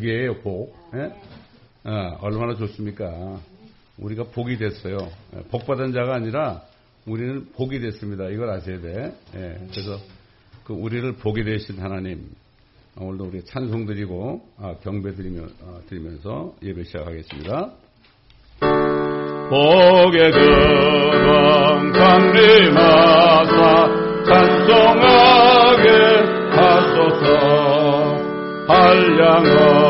복이에요, 복. 예? 어, 얼마나 좋습니까? 우리가 복이 됐어요. 예, 복 받은 자가 아니라 우리는 복이 됐습니다. 이걸 아셔야 돼. 예, 그래서 그 우리를 복이 되신 하나님 오늘도 우리 찬송 드리고 아, 경배 드리며, 아, 드리면서 예배 시작하겠습니다. 복의 그방 강림하사 찬송하게 하소서 한량 없이 자비하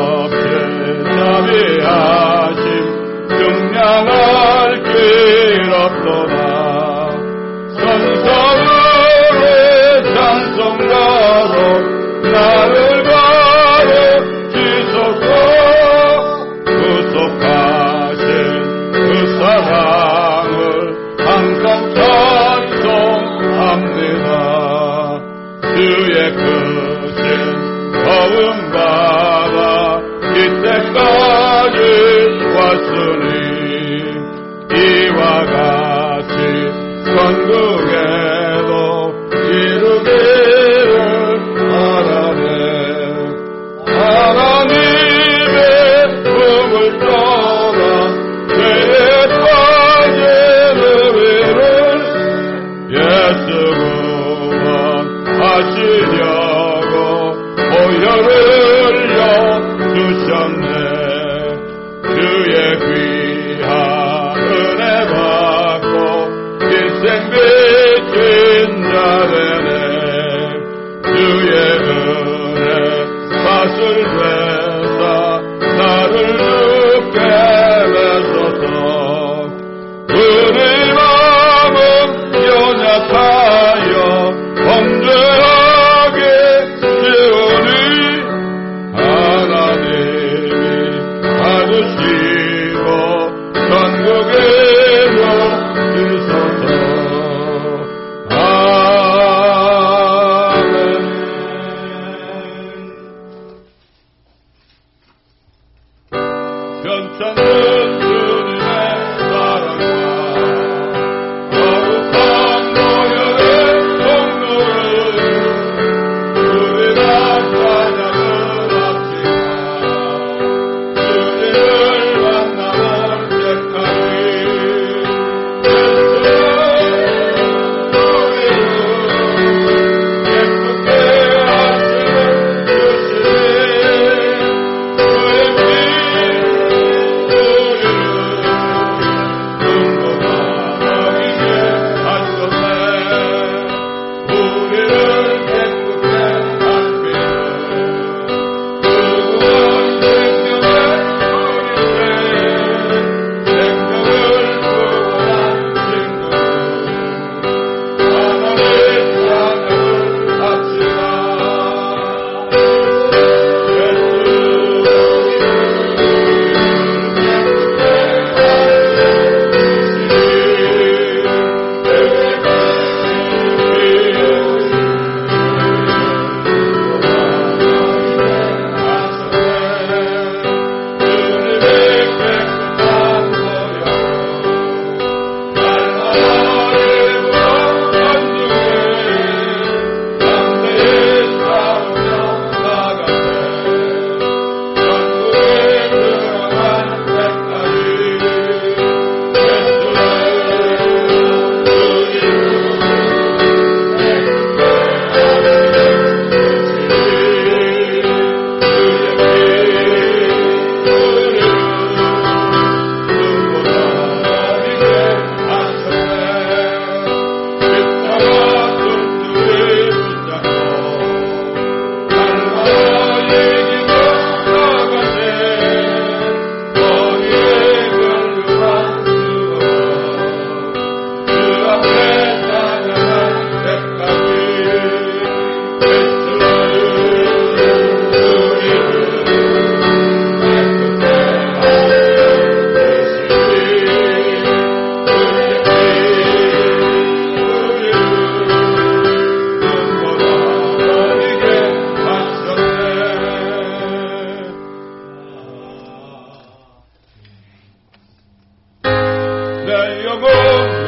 You're.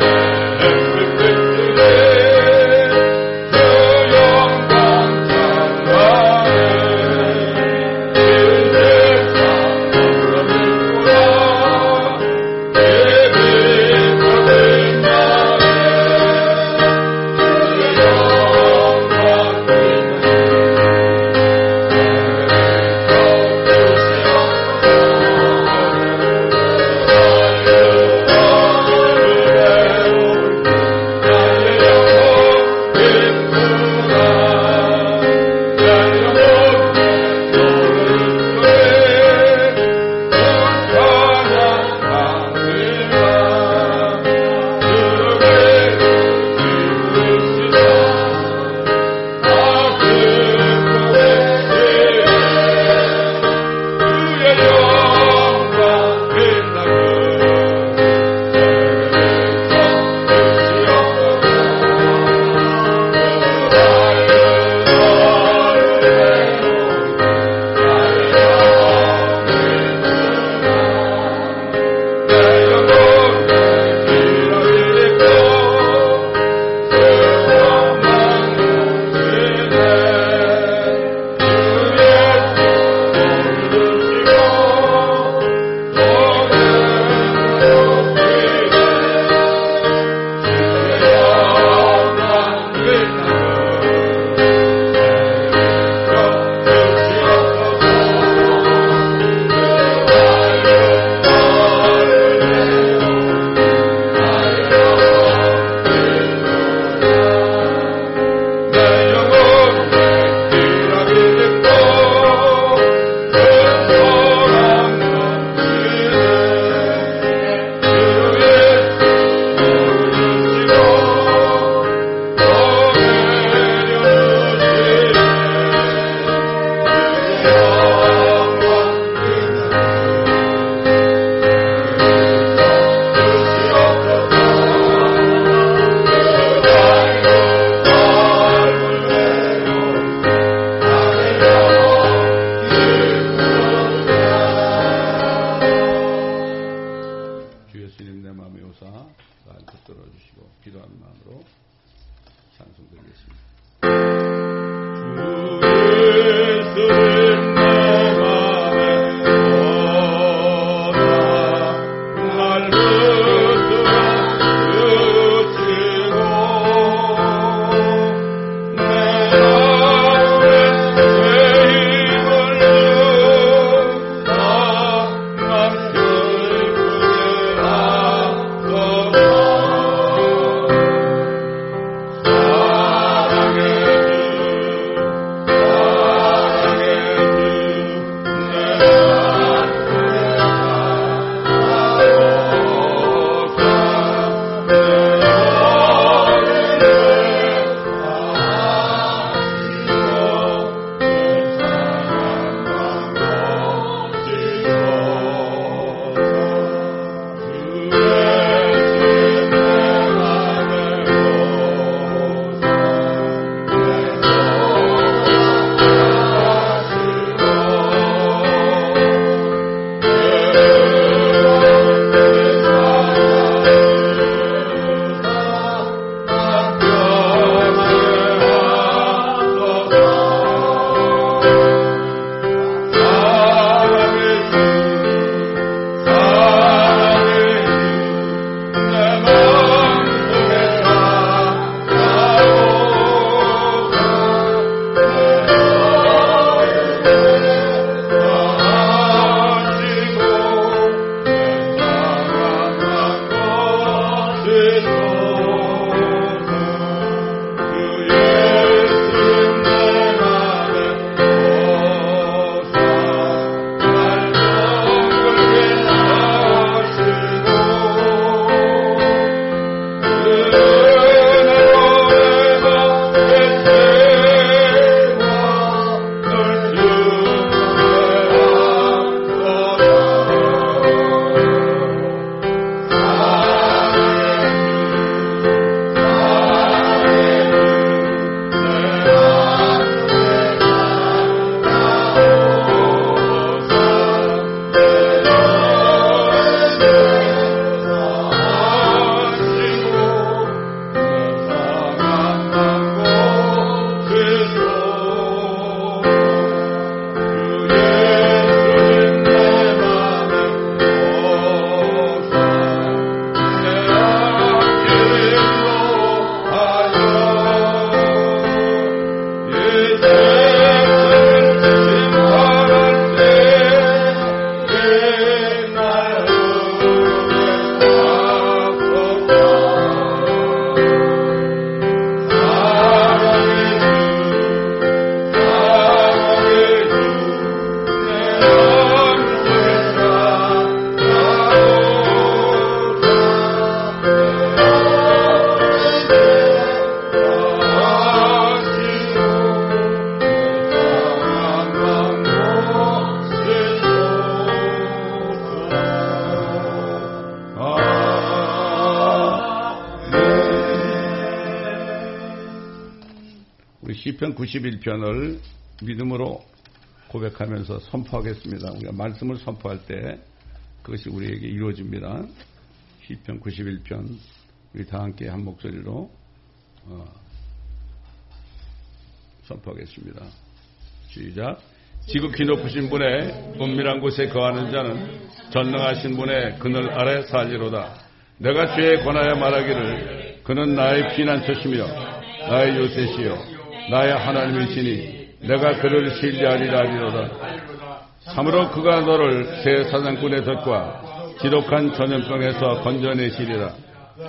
91편을 믿음으로 고백하면서 선포하겠습니다. 우리가 말씀을 선포할 때 그것이 우리에게 이루어집니다. 시편 91편 우리 다 함께 한 목소리로 어, 선포하겠습니다. 시작. 지극히 높으신 분의 은밀한 곳에 거하는 자는 전능하신 분의 그늘 아래 살리로다. 내가 죄에 권하여 말하기를 그는 나의 피난처시며 나의 요새시요 나의 하나님이시니 내가 그를 신뢰하리라 하리로다. 참으로 그가 너를 새 사냥꾼의 덫과 지독한 전염병에서 건져내시리라.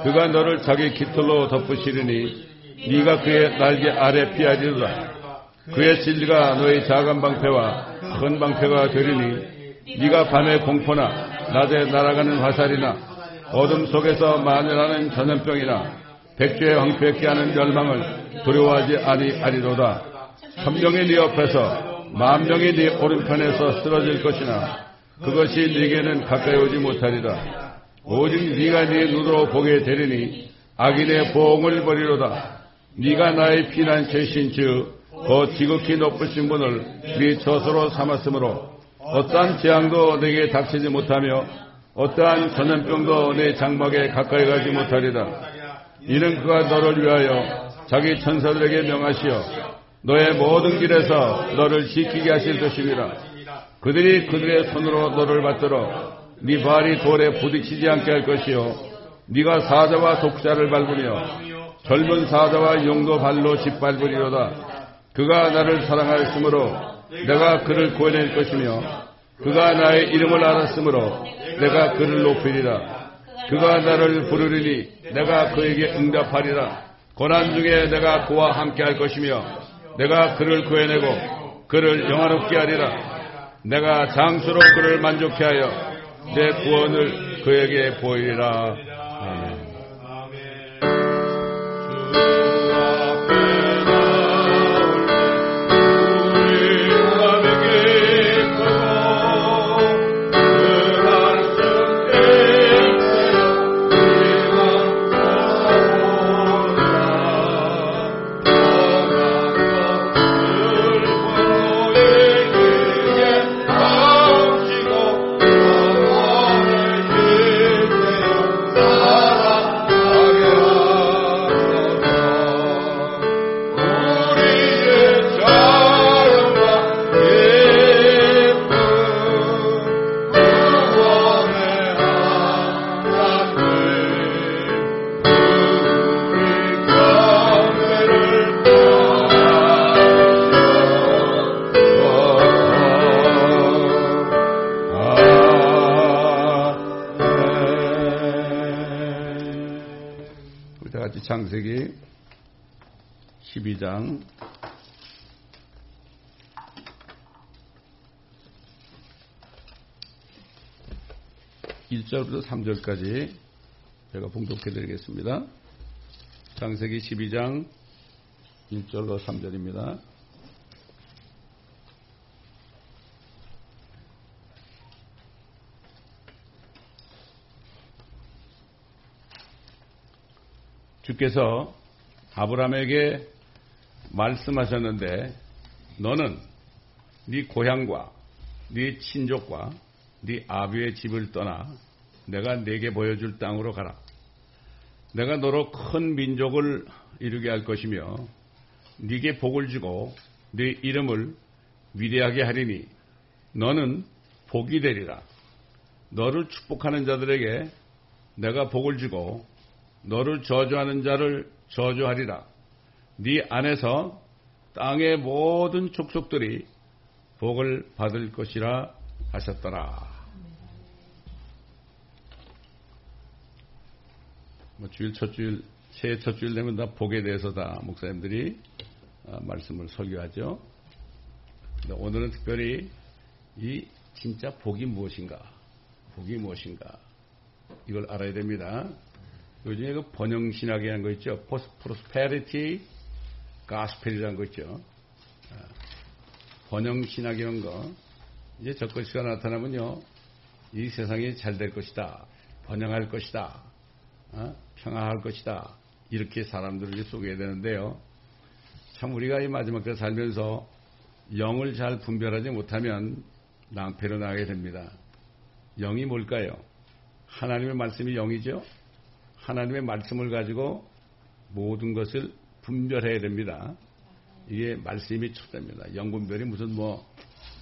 그가 너를 자기 깃털로 덮으시리니 네가 그의 날개 아래 피하리로다. 그의 진리가 너의 작은 방패와 큰 방패가 되리니 네가 밤에 공포나 낮에 날아가는 화살이나 어둠 속에서 만연하는 전염병이나 백주에 황폐케 하는 멸망을 두려워하지 아니하리로다. 천명이 네 옆에서 만명이 네 오른편에서 쓰러질 것이나 그것이 네게는 가까이 오지 못하리라. 오직 네가 네 눈으로 보게 되리니 악인의 보응을 버리로다. 네가 나의 피난처신즉 그 지극히 높으신 분을 네 저수로 삼았으므로 어떠한 재앙도 내게 닥치지 못하며 어떠한 전염병도 내 장막에 가까이 가지 못하리라. 이는 그가 너를 위하여 자기 천사들에게 명하시어 너의 모든 길에서 너를 지키게 하실 것입니다. 그들이 그들의 손으로 너를 받들어 네 발이 돌에 부딪히지 않게 할 것이요 네가 사자와 독자를 밟으며 젊은 사자와 용도 발로 짓밟으리로다. 그가 나를 사랑하였으므로 내가 그를 구해낼 것이며 그가 나의 이름을 알았으므로 내가 그를 높이리라. 그가 나를 부르리니 내가 그에게 응답하리라. 고난 중에 내가 그와 함께 할 것이며 내가 그를 구해내고 그를 영화롭게 하리라. 내가 장수로 그를 만족해 하여 내 구원을 그에게 보이리라. 아멘. 창세기 12장 1절부터 3절까지 제가 봉독해 드리겠습니다. 창세기 12장 1절로 3절입니다. 주께서 아브라함에게 말씀하셨는데 너는 네 고향과 네 친족과 네 아비의 집을 떠나 내가 네게 보여줄 땅으로 가라. 내가 너로 큰 민족을 이루게 할 것이며 네게 복을 주고 네 이름을 위대하게 하리니 너는 복이 되리라. 너를 축복하는 자들에게 내가 복을 주고 너를 저주하는 자를 저주하리라. 네 안에서 땅의 모든 족속들이 복을 받을 것이라 하셨더라. 뭐 주일 첫 주일 새해 첫 주일 되면 다 복에 대해서 다 목사님들이 어, 말씀을 설교하죠. 오늘은 특별히 이 진짜 복이 무엇인가, 복이 무엇인가 이걸 알아야 됩니다. 요즘에 그 번영 신학이란 거 있죠. prosperity gospel이라는 거 있죠. 아, 번영 신학이라는 거. 이제 적그리스도가 나타나면요. 이 세상이 잘 될 것이다. 번영할 것이다. 어? 평화할 것이다. 이렇게 사람들을 소개해야 되는데요. 참 우리가 이 마지막 때 살면서 영을 잘 분별하지 못하면 낭패로 나가게 됩니다. 영이 뭘까요? 하나님의 말씀이 영이죠? 하나님의 말씀을 가지고 모든 것을 분별해야 됩니다. 이게 말씀이 첫째입니다. 영분별이 무슨 뭐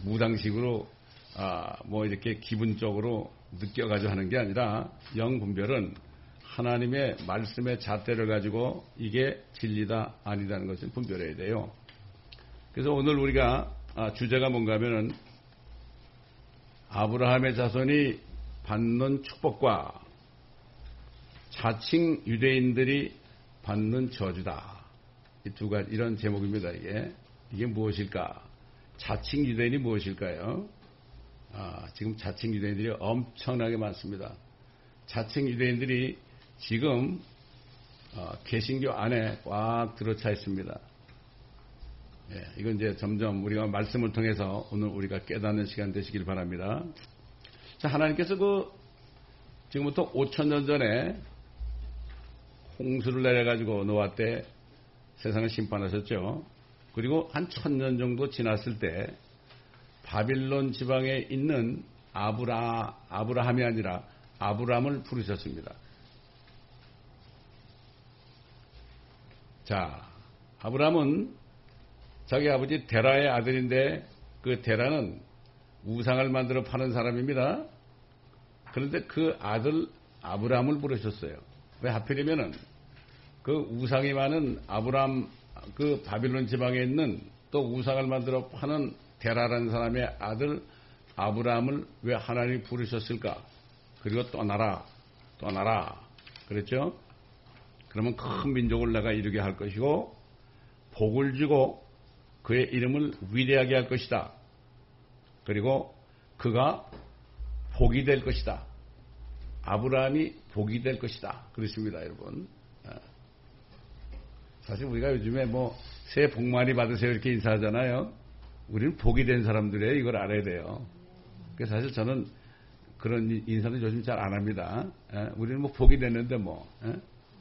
무당식으로 아 뭐 이렇게 기분적으로 느껴가지고 하는 게 아니라 영분별은 하나님의 말씀의 잣대를 가지고 이게 진리다 아니다는 것을 분별해야 돼요. 그래서 오늘 우리가 아, 주제가 뭔가 하면은 아브라함의 자손이 받는 축복과 자칭 유대인들이 받는 저주다. 이 두 가지 이런 제목입니다. 이게 이게 무엇일까? 자칭 유대인이 무엇일까요? 아, 지금 자칭 유대인들이 엄청나게 많습니다. 자칭 유대인들이 지금 어, 개신교 안에 꽉 들어차 있습니다. 예, 이건 이제 점점 우리가 말씀을 통해서 오늘 우리가 깨닫는 시간 되시길 바랍니다. 자, 하나님께서 그 지금부터 5천 년 전에 홍수를 내려가지고 노아 때 세상을 심판하셨죠. 그리고 한 천 년 정도 지났을 때 바빌론 지방에 있는 아브라 아브라함이 아니라 아브라함을 부르셨습니다. 자, 아브라함은 자기 아버지 데라의 아들인데 그 데라는 우상을 만들어 파는 사람입니다. 그런데 그 아들 아브라함을 부르셨어요. 왜 하필이면은 그 우상이 많은 아브라함 그 바빌론 지방에 있는 또 우상을 만들어 파는 데라라는 사람의 아들 아브라함을 왜 하나님이 부르셨을까? 그리고 떠나라, 떠나라. 그랬죠? 그러면 큰 민족을 내가 이루게 할 것이고 복을 주고 그의 이름을 위대하게 할 것이다. 그리고 그가 복이 될 것이다. 아브라함이 복이 될 것이다. 그렇습니다, 여러분. 아. 사실 우리가 요즘에 뭐 새해 복 많이 받으세요 이렇게 인사하잖아요. 우리는 복이 된 사람들이에요. 이걸 알아야 돼요. 그래서 사실 저는 그런 인사는 요즘 잘 안 합니다. 예? 우리는 뭐 복이 됐는데 뭐 예?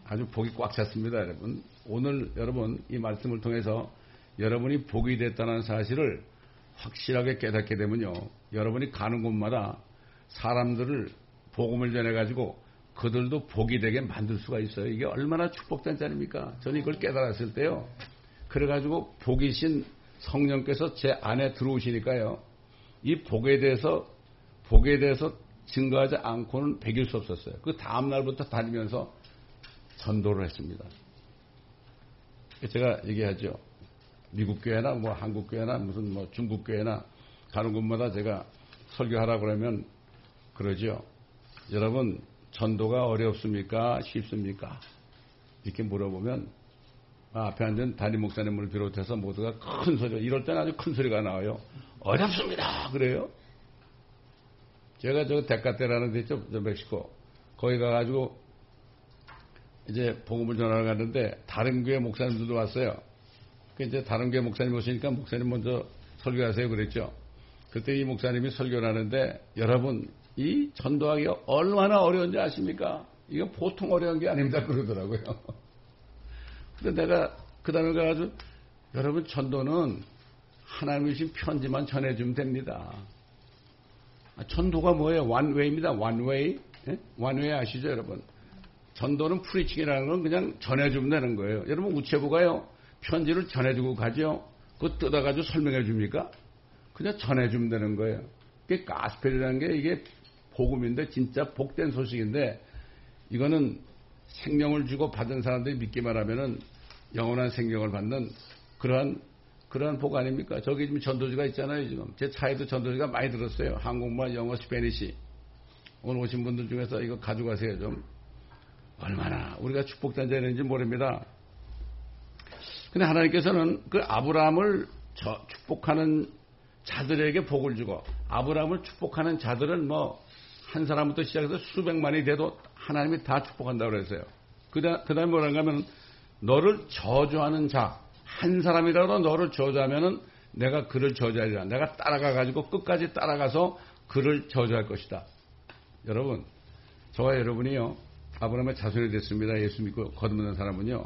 아주 복이 꽉 찼습니다, 여러분. 오늘 여러분 이 말씀을 통해서 여러분이 복이 됐다는 사실을 확실하게 깨닫게 되면요. 여러분이 가는 곳마다 사람들을 복음을 전해가지고 그들도 복이 되게 만들 수가 있어요. 이게 얼마나 축복된 자입니까? 저는 이걸 깨달았을 때요. 그래가지고 복이신 성령께서 제 안에 들어오시니까요. 이 복에 대해서, 복에 대해서 증거하지 않고는 배길 수 없었어요. 그 다음 날부터 다니면서 전도를 했습니다. 제가 얘기하죠. 미국 교회나 뭐 한국 교회나 무슨 뭐 중국 교회나 가는 곳마다 제가 설교하라 그러면 그러죠. 여러분 전도가 어렵습니까? 쉽습니까? 이렇게 물어보면 아, 앞에 앉은 담임 목사님을 비롯해서 모두가 큰 소리, 이럴 때는 아주 큰 소리가 나와요. 어렵습니다. 그래요. 제가 저 데카테라는 데 있죠, 저 멕시코. 거기 가가지고 이제 복음을 전하러 갔는데 다른 교회 목사님들도 왔어요. 그 이제 다른 교회 목사님 오시니까 목사님 먼저 설교하세요 그랬죠. 그때 이 목사님이 설교를 하는데 여러분 이 전도하기가 얼마나 어려운지 아십니까? 이거 보통 어려운 게 아닙니다 그러더라고요. 근데 내가 그 다음에 가가지고 여러분 전도는 하나님이 신 편지만 전해주면 됩니다. 아, 전도가 뭐예요? 완웨이입니다. 완웨이. 예? One way 아시죠 여러분? 전도는 preaching이라는 건 그냥 전해주면 되는 거예요. 여러분 우체부가요. 편지를 전해주고 가죠. 그거 뜯어가지고 설명해 줍니까? 그냥 전해주면 되는 거예요. 그게 gospel이라는 게 이게 복음인데 진짜 복된 소식인데 이거는 생명을 주고 받은 사람들이 믿기만 하면은 영원한 생명을 받는 그러한 그러한 복 아닙니까? 저기 지금 전도지가 있잖아요, 지금. 제 차에도 전도지가 많이 들었어요. 한국말, 영어, Spanish. 오늘 오신 분들 중에서 이거 가져가세요, 좀. 얼마나 우리가 축복된 자인지 모릅니다. 근데 하나님께서는 그 아브라함을 축복하는 자들에게 복을 주고 아브라함을 축복하는 자들은 뭐 한 사람부터 시작해서 수백만이 돼도 하나님이 다 축복한다고 그랬어요. 그 다음에 뭐라고 하면 너를 저주하는 자, 한 사람이라도 너를 저주하면은 내가 그를 저주하리라. 내가 따라가 가지고 끝까지 따라가서 그를 저주할 것이다. 여러분, 저와 여러분이요. 아브라함의 자손이 됐습니다. 예수 믿고 거듭난 사람은요.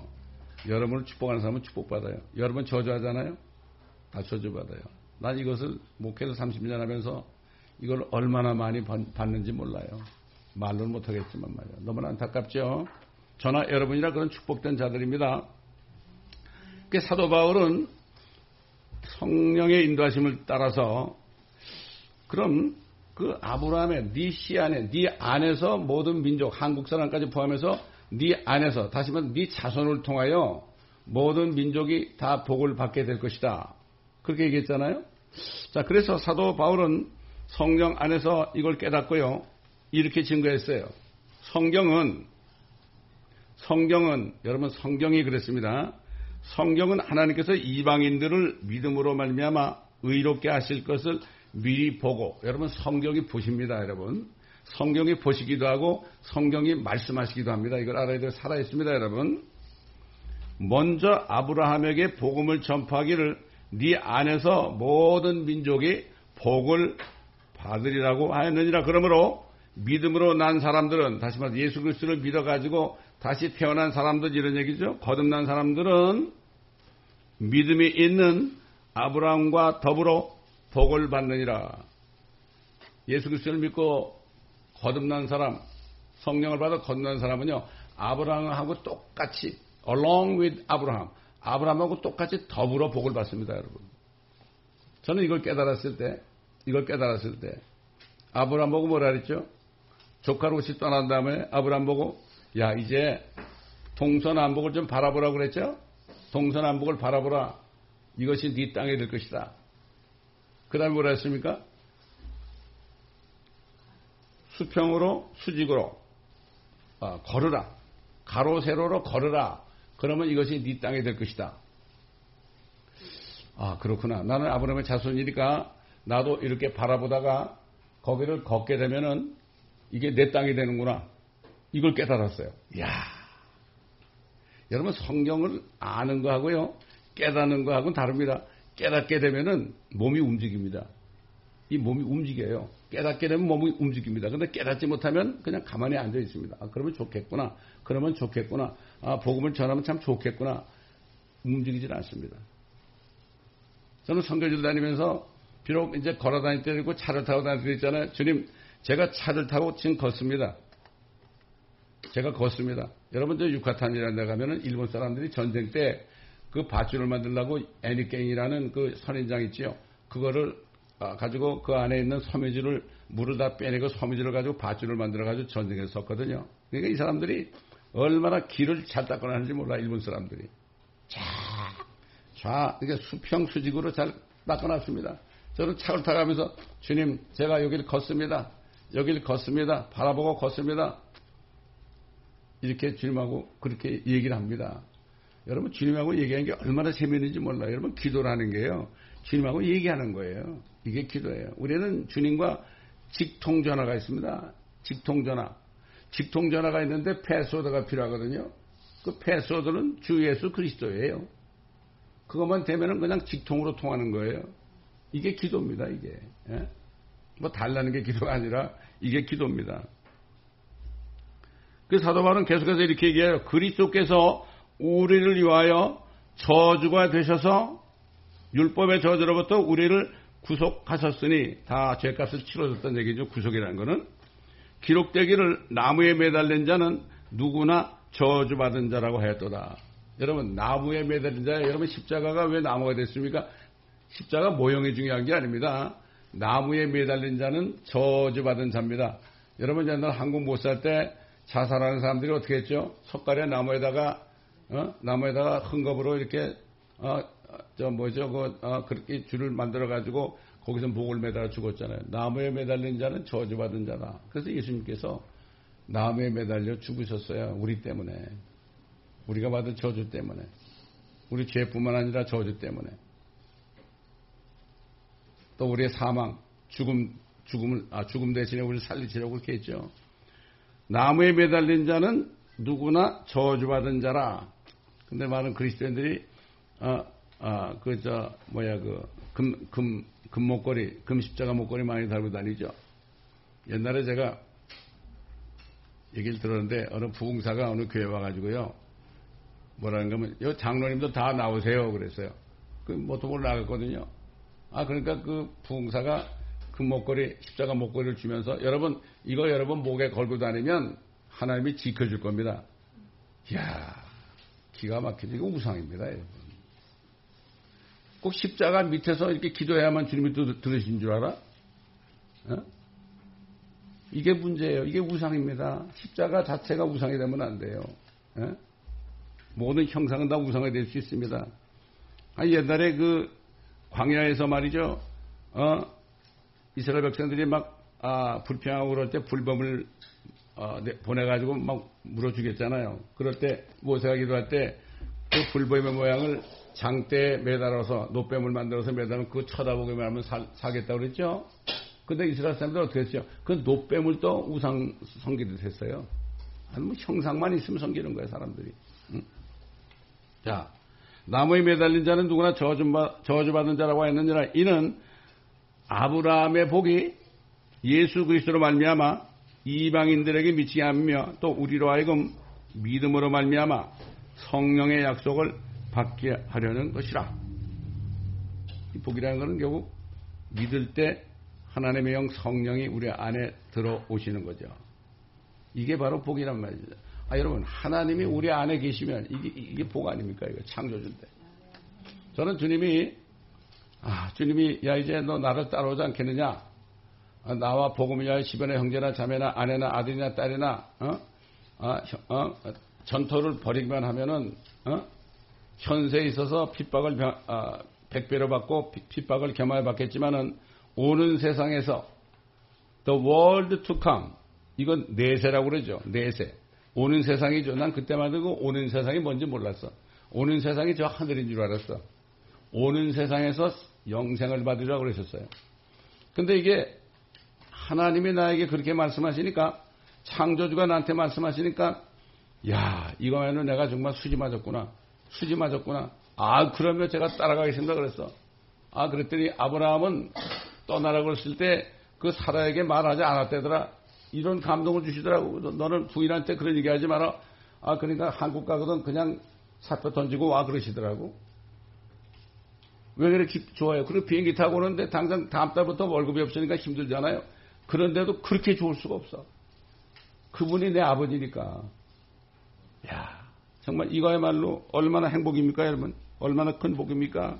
여러분을 축복하는 사람은 축복받아요. 여러분 저주하잖아요? 다 저주받아요. 난 이것을 목회를 30년 하면서 이걸 얼마나 많이 받는지 몰라요. 말로는 못하겠지만 말이야. 너무나 안타깝죠? 저나 여러분이나 그런 축복된 자들입니다. 그 사도 바울은 성령의 인도하심을 따라서 그럼 그 아브라함의 네 씨 안에 네 안에서 모든 민족 한국 사람까지 포함해서 네 안에서 다시 말해 네 자손을 통하여 모든 민족이 다 복을 받게 될 것이다. 그렇게 얘기했잖아요. 자, 그래서 사도 바울은 성령 안에서 이걸 깨닫고요. 이렇게 증거했어요. 성경은 성경은 여러분 성경이 그랬습니다. 성경은 하나님께서 이방인들을 믿음으로 말미암아 의롭게 하실 것을 미리 보고 여러분 성경이 보십니다, 여러분. 성경이 보시기도 하고 성경이 말씀하시기도 합니다. 이걸 알아야 돼요. 살아 있습니다, 여러분. 먼저 아브라함에게 복음을 전파하기를 네 안에서 모든 민족이 복을 받으리라고 하였느니라. 그러므로 믿음으로 난 사람들은 다시 말해 예수 그리스도를 믿어 가지고 다시 태어난 사람들 이런 얘기죠. 거듭난 사람들은 믿음이 있는 아브라함과 더불어 복을 받느니라. 예수 그리스도를 믿고 거듭난 사람, 성령을 받아 거듭난 사람은요, 아브라함하고 똑같이, along with 아브라함, 아브라함하고 똑같이 더불어 복을 받습니다, 여러분. 저는 이걸 깨달았을 때, 이걸 깨달았을 때, 아브라함 보고 뭐라 그랬죠? 조카로시 떠난 다음에 아브라함 보고, 야, 이제 동서남북을 좀 바라보라고 그랬죠? 동서남북을 바라보라. 이것이 네 땅이 될 것이다. 그 다음에 뭐라 했습니까? 수평으로 수직으로 어, 걸으라. 가로 세로로 걸으라. 그러면 이것이 네 땅이 될 것이다. 아 그렇구나. 나는 아브라함의 자손이니까 나도 이렇게 바라보다가 거기를 걷게 되면은 이게 내 땅이 되는구나. 이걸 깨달았어요. 야 여러분 성경을 아는 거하고요 깨닫는 거하고는 다릅니다. 깨닫게 되면은 몸이 움직입니다. 이 몸이 움직여요. 깨닫게 되면 몸이 움직입니다. 근데 깨닫지 못하면 그냥 가만히 앉아 있습니다. 아, 그러면 좋겠구나. 그러면 좋겠구나. 아, 복음을 전하면 참 좋겠구나. 움직이질 않습니다. 저는 선교지를 다니면서 비록 이제 걸어 다닐 때고 차를 타고 다닐 때 있잖아요. 주님, 제가 차를 타고 지금 걷습니다. 제가 걷습니다. 여러분, 저 유카탄이라는 데 가면은 일본 사람들이 전쟁 때 그 밧줄을 만들려고 애니깽이라는 그 선인장 있지요. 그거를 아, 가지고 그 안에 있는 섬유질을 물을 다 빼내고 섬유질을 가지고 밧줄을 만들어가지고 전쟁에 썼거든요. 그러니까 이 사람들이 얼마나 길을 잘 닦아내는지 몰라, 일본 사람들이. 자, 자, 이게 수평 수직으로 잘 닦아놨습니다. 저는 차를 타가면서 주님, 제가 여기를 걷습니다. 여기를 걷습니다. 바라보고 걷습니다. 이렇게 주님하고 그렇게 얘기를 합니다. 여러분, 주님하고 얘기하는 게 얼마나 재미있는지 몰라요. 여러분, 기도라는 게요. 주님하고 얘기하는 거예요. 이게 기도예요. 우리는 주님과 직통전화가 있습니다. 직통전화. 직통전화가 있는데 패스워드가 필요하거든요. 그 패스워드는 주 예수 그리스도예요. 그것만 되면은 그냥 직통으로 통하는 거예요. 이게 기도입니다, 이게. 예? 뭐 달라는 게 기도가 아니라 이게 기도입니다. 그 사도 바울은 계속해서 이렇게 얘기해요. 그리스도께서 우리를 위하여 저주가 되셔서 율법의 저주로부터 우리를 구속하셨으니 다 죄값을 치러줬다는 얘기죠. 구속이라는 것은 기록되기를 나무에 매달린 자는 누구나 저주받은 자라고 하였도다. 여러분 나무에 매달린 자 여러분 십자가가 왜 나무가 됐습니까? 십자가 모형이 중요한 게 아닙니다. 나무에 매달린 자는 저주받은 자입니다. 여러분 옛날 한국 못 살 때 자살하는 사람들이 어떻게 했죠? 석가래 나무에다가 어? 나무에다가 흥겁으로 이렇게 어, 저 뭐죠 그 어, 그렇게 줄을 만들어 가지고 거기서 목을 매달아 죽었잖아요. 나무에 매달린 자는 저주받은 자다. 그래서 예수님께서 나무에 매달려 죽으셨어요. 우리 때문에. 우리가 받은 저주 때문에. 우리 죄뿐만 아니라 저주 때문에. 또 우리의 사망, 죽음, 죽음을, 아, 죽음 대신에 우리를 살리시려고 그렇게 했죠. 나무에 매달린 자는 누구나 저주받은 자라. 근데 많은 그리스도인들이, 어, 아, 그, 저, 뭐야, 그, 금, 금, 금 목걸이, 금 십자가 목걸이 많이 달고 다니죠. 옛날에 제가 얘기를 들었는데, 어느 부흥사가 어느 교회 와가지고요. 뭐라는 거면, 요 장로님도 다 나오세요. 그랬어요. 그 모토볼 나갔거든요. 아, 그러니까 그 부흥사가 그 목걸이, 십자가 목걸이를 주면서 여러분, 이거 여러분 목에 걸고 다니면 하나님이 지켜줄 겁니다. 이야, 기가 막히지. 이거 우상입니다, 여러분. 꼭 십자가 밑에서 이렇게 기도해야만 주님이 또 들으신 줄 알아? 어? 이게 문제예요. 이게 우상입니다. 십자가 자체가 우상이 되면 안 돼요. 어? 모든 형상은 다 우상이 될 수 있습니다. 아, 옛날에 그 광야에서 말이죠. 어? 이스라엘 백성들이 막 아, 불평하고 그럴 때 불범을 어, 보내가지고 막 물어주겠잖아요. 그럴 때 모세가 기도할 때 그 불범의 모양을 장대에 매달아서 노뱀을 만들어서 매달면 그거 쳐다보기만 하면 사, 사겠다고 그랬죠. 근데 이스라엘 사람들 어떻게 했어요? 그 노뱀을 또 우상 성기를 했어요. 아니, 뭐 형상만 있으면 성기는 거예요, 사람들이. 응? 자, 나무에 매달린 자는 누구나 저주받은 자라고 했느니라. 이는 아브라함의 복이 예수 그리스도로 말미암아 이방인들에게 미치게 하며 또 우리로 하여금 믿음으로 말미암아 성령의 약속을 받게 하려는 것이라. 이 복이라는 것은 결국 믿을 때 하나님의 영 성령이 우리 안에 들어오시는 거죠. 이게 바로 복이란 말이죠. 아, 여러분, 하나님이 우리 안에 계시면 이게, 이게 복 아닙니까? 이거 창조주인데. 저는 주님이, 아, 주님이, 야, 이제 너 나를 따라오지 않겠느냐? 아, 나와 복음이야, 시변의 형제나 자매나 아내나 아들이나 딸이나, 어? 아, 어? 전토를 벌이기만 하면은, 어? 현세에 있어서 핍박을 아, 백배로 받고 핍박을 겸하여 받겠지만은 오는 세상에서 the world to come 이건 내세라고 그러죠. 내세. 오는 세상이죠. 난 그때만 듣고 오는 세상이 뭔지 몰랐어. 오는 세상이 저 하늘인 줄 알았어. 오는 세상에서 영생을 받으라고 그러셨어요. 근데 이게 하나님이 나에게 그렇게 말씀하시니까 창조주가 나한테 말씀하시니까 야 이거면은 내가 정말 수지 맞았구나. 수지 맞았구나. 아 그러면 제가 따라가겠습니다 그랬어. 아 그랬더니 아브라함은 떠나라고 했을 때 그 사라에게 말하지 않았대더라. 이런 감동을 주시더라고. 너는 부인한테 그런 얘기 하지 마라. 아, 그러니까 한국 가거든 그냥 사표 던지고 와 그러시더라고. 왜 그렇게 좋아요? 그리고 비행기 타고 오는데 당장 다음 달부터 월급이 없으니까 힘들잖아요. 그런데도 그렇게 좋을 수가 없어. 그분이 내 아버지니까. 야, 정말 이거야말로 얼마나 행복입니까, 여러분? 얼마나 큰 복입니까?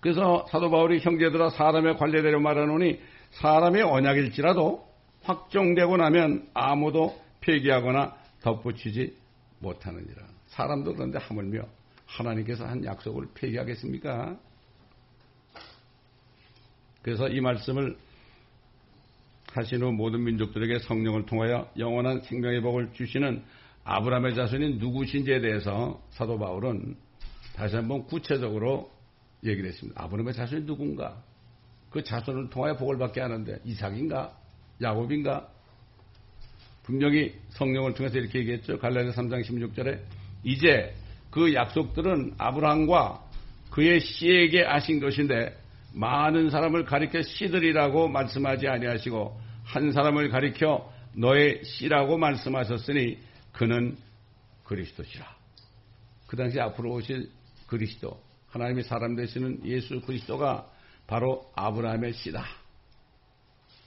그래서 사도 바울이 형제들아 사람의 관례대로 말하노니 사람의 언약일지라도 확정되고 나면 아무도 폐기하거나 덧붙이지 못하느니라. 사람도 그런데 하물며 하나님께서 한 약속을 폐기하겠습니까? 그래서 이 말씀을 하신 후 모든 민족들에게 성령을 통하여 영원한 생명의 복을 주시는 아브라함의 자손이 누구신지에 대해서 사도 바울은 다시 한번 구체적으로 얘기를 했습니다. 아브라함의 자손이 누군가? 그 자손을 통하여 복을 받게 하는데 이삭인가? 야곱인가? 분명히 성령을 통해서 이렇게 얘기했죠. 갈라디아 3장 16절에 이제 그 약속들은 아브라함과 그의 씨에게 하신 것인데 많은 사람을 가리켜 씨들이라고 말씀하지 아니하시고 한 사람을 가리켜 너의 씨라고 말씀하셨으니 그는 그리스도시라. 그 당시 앞으로 오실 그리스도 하나님이 사람 되시는 예수 그리스도가 바로 아브라함의 씨다.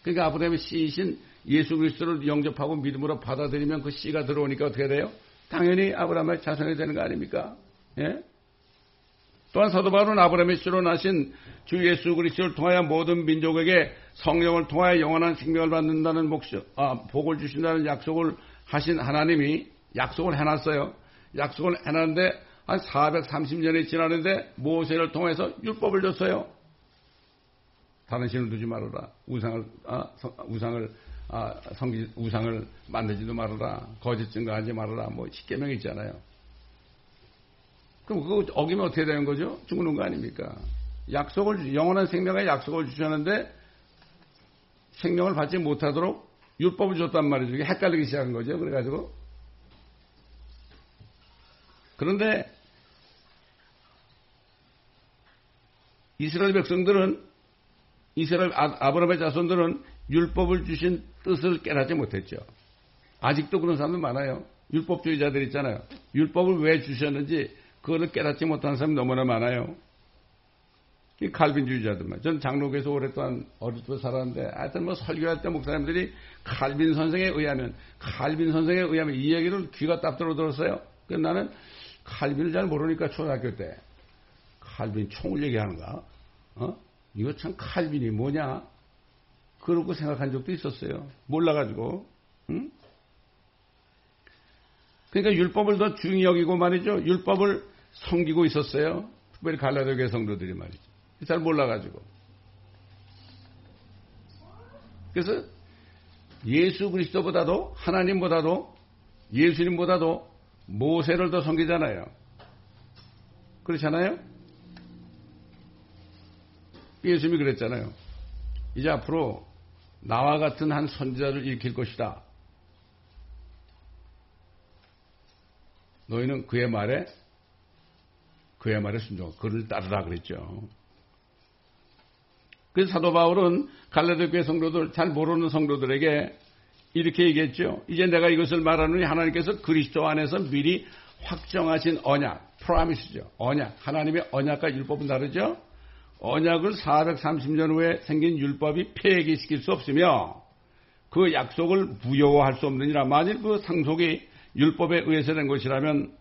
그러니까 아브라함의 씨이신 예수 그리스도를 영접하고 믿음으로 받아들이면 그 씨가 들어오니까 어떻게 돼요? 당연히 아브라함의 자손이 되는 거 아닙니까? 예? 또한 사도 바울은 아브라함의 씨로 나신 주 예수 그리스도를 통하여 모든 민족에게 성령을 통하여 영원한 생명을 받는다는 목적, 아, 복을 주신다는 약속을 하신 하나님이 약속을 해놨어요. 약속을 해놨는데 한 430년이 지났는데 모세를 통해서 율법을 줬어요. 다른 신을 두지 말아라. 우상을 아, 우상을 아, 성기 우상을 만들지도 말아라. 거짓 증거하지 말아라. 뭐 십계명 있잖아요. 그럼 그거 어기면 어떻게 되는 거죠? 죽는 거 아닙니까? 약속을 영원한 생명의 약속을 주셨는데 생명을 받지 못하도록 율법을 줬단 말이죠. 이게 헷갈리기 시작한 거죠. 그래가지고 그런데 이스라엘 백성들은 이스라엘 아, 아브라함의 자손들은 율법을 주신 뜻을 깨닫지 못했죠. 아직도 그런 사람들 많아요. 율법주의자들 있잖아요. 율법을 왜 주셨는지 그거를 깨닫지 못하는 사람이 너무나 많아요. 이 칼빈주의자들만. 저는 장로교에서 오랫동안 어릴 때 살았는데, 하여튼 뭐 설교할 때 목사님들이 칼빈 선생에 의하면, 칼빈 선생에 의하면 이 얘기를 귀가 딱 들어 들었어요. 그래서 나는 칼빈을 잘 모르니까 초등학교 때, 칼빈 총을 얘기하는가? 어? 이거 참 칼빈이 뭐냐? 그러고 생각한 적도 있었어요. 몰라가지고. 응? 그러니까 율법을 더 중히 여기고 말이죠. 율법을 섬기고 있었어요. 특별히 갈라디아 성도들이 말이죠. 잘 몰라가지고. 그래서 예수 그리스도보다도 하나님보다도 예수님보다도 모세를 더 섬기잖아요. 그렇잖아요? 예수님이 그랬잖아요. 이제 앞으로 나와 같은 한 선지자를 일으킬 것이다. 너희는 그의 말에 그의 말에 순종, 그를 따르라 그랬죠. 그래서 사도 바울은 갈라디아 교회 성도들 잘 모르는 성도들에게 이렇게 얘기했죠. 이제 내가 이것을 말하노니 하나님께서 그리스도 안에서 미리 확정하신 언약, 프라미스죠. 언약. 하나님의 언약과 율법은 다르죠. 언약을 430년 후에 생긴 율법이 폐기시킬 수 없으며 그 약속을 무효화할 수 없느니라. 만일 그 상속이 율법에 의해서 된 것이라면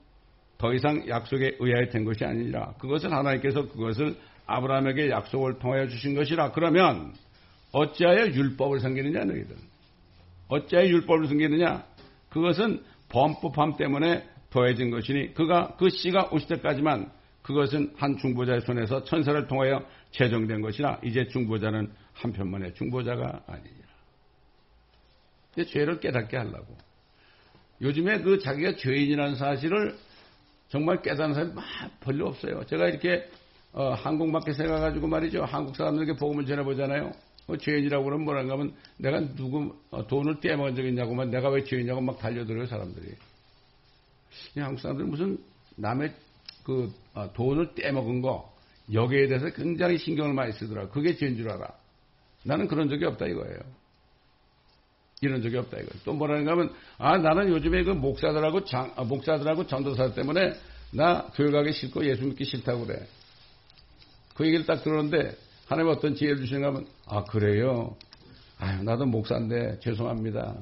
더 이상 약속에 의하여 된 것이 아니라 그것은 하나님께서 그것을 아브라함에게 약속을 통하여 주신 것이라. 그러면 어찌하여 율법을 섬기느냐 너희들. 어찌하여 율법을 섬기느냐. 그것은 범법함 때문에 더해진 것이니 그가 그 씨가 오실 때까지만 그것은 한 중보자의 손에서 천사를 통하여 제정된 것이라 이제 중보자는 한편만의 중보자가 아니니라. 죄를 깨닫게 하려고. 요즘에 그 자기가 죄인이라는 사실을 정말 깨닫는 사람이 막 별로 없어요. 제가 이렇게 어, 한국 마켓에 가가지고 말이죠. 한국 사람들에게 복음을 전해보잖아요. 어, 죄인이라고 그러면 뭐라고 하면 내가 누구 어, 돈을 떼먹은 적 있냐고만 내가 왜 죄인이냐고 막 달려들어요 사람들이. 한국 사람들은 무슨 남의 그 어, 돈을 떼먹은 거 여기에 대해서 굉장히 신경을 많이 쓰더라. 그게 죄인 줄 알아. 나는 그런 적이 없다 이거예요. 이런 적이 없다 이거. 또 뭐라는가 하면 아 나는 요즘에 그 목사들하고 장, 아, 목사들하고 전도사 때문에 나 교회 가기 싫고 예수 믿기 싫다고 그래. 그 얘기를 딱 들었는데 하나님 어떤 지혜를 주시는가 하면 아 그래요. 아유 나도 목사인데 죄송합니다.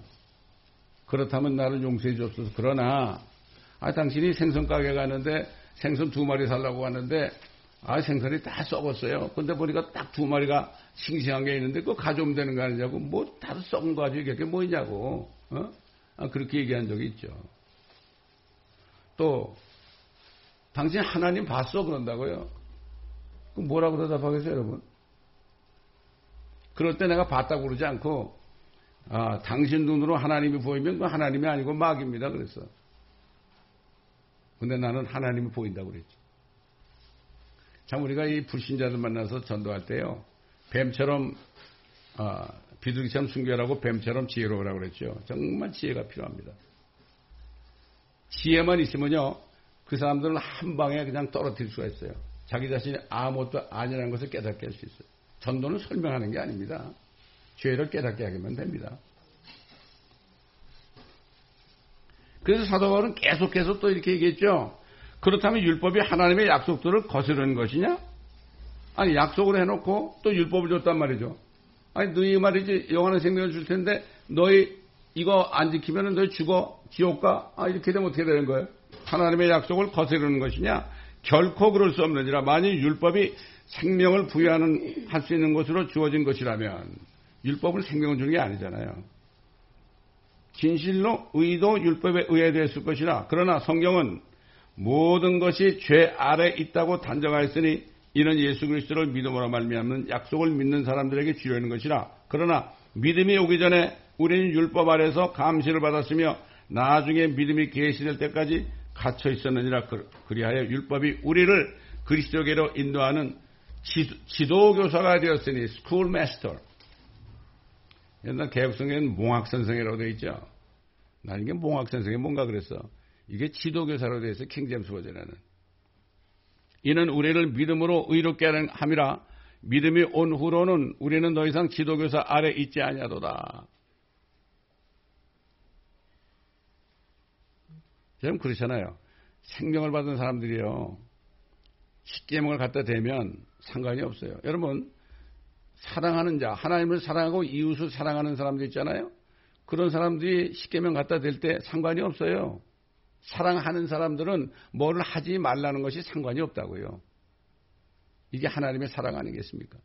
그렇다면 나를 용서해 주옵소서. 그러나 아 당신이 생선 가게 가는데 생선 두 마리 살라고 왔는데 아 생선이 다 썩었어요. 근데 보니까 딱 두 마리가 싱싱한 게 있는데 그거 가져오면 되는 거 아니냐고 뭐 다 썩은 거 가지고 이게 뭐냐고 어? 아, 그렇게 얘기한 적이 있죠. 또 당신 하나님 봤어 그런다고요. 그럼 뭐라고 대답하겠어요 여러분? 그럴 때 내가 봤다고 그러지 않고 아, 당신 눈으로 하나님이 보이면 그 하나님이 아니고 막입니다 그랬어. 근데 나는 하나님이 보인다고 그랬지. 참 우리가 이 불신자들 만나서 전도할 때요. 뱀처럼 아, 비둘기처럼 순결하고 뱀처럼 지혜로우라고 그랬죠. 정말 지혜가 필요합니다. 지혜만 있으면요. 그 사람들은 한 방에 그냥 떨어뜨릴 수가 있어요. 자기 자신이 아무것도 아니라는 것을 깨닫게 할 수 있어요. 전도는 설명하는 게 아닙니다. 죄를 깨닫게 하기만 됩니다. 그래서 사도 바울은 계속해서 또 이렇게 얘기했죠. 그렇다면 율법이 하나님의 약속들을 거스르는 것이냐? 아니 약속을 해놓고 또 율법을 줬단 말이죠. 아니 너희 말이지 영원한 생명을 줄 텐데 너희 이거 안 지키면 너희 죽어 지옥 가? 아 이렇게 되면 어떻게 되는 거예요? 하나님의 약속을 거스르는 것이냐? 결코 그럴 수 없느니라. 만일 율법이 생명을 부여하는 할 수 있는 것으로 주어진 것이라면 율법을 생명을 주는 게 아니잖아요. 진실로 의도 율법에 의해됐을 것이라. 그러나 성경은 모든 것이 죄 아래 있다고 단정하였으니 이는 예수 그리스도를 믿음으로 말미암는 약속을 믿는 사람들에게 주려는 것이라. 그러나 믿음이 오기 전에 우리는 율법 아래서 감시를 받았으며 나중에 믿음이 계시될 때까지 갇혀 있었느니라. 그리하여 율법이 우리를 그리스도께로 인도하는 지도, 교사가 되었으니 schoolmaster. 옛날 개역성경에는 몽학선생이라고 되어 있죠. 난 이게 몽학선생이 뭔가 그랬어. 이게 지도교사로 되어 있어 킹제임스 버전에는. 이는 우리를 믿음으로 의롭게 하는 함이라 믿음이 온 후로는 우리는 더 이상 지도교사 아래 있지 아니하도다. 좀 그렇잖아요. 생명을 받은 사람들이요. 십계명을 갖다 대면 상관이 없어요. 여러분 사랑하는 자, 하나님을 사랑하고 이웃을 사랑하는 사람들 있잖아요. 그런 사람들이 십계명 갖다 댈 때 상관이 없어요. 사랑하는 사람들은 뭐를 하지 말라는 것이 상관이 없다고요. 이게 하나님의 사랑 아니겠습니까?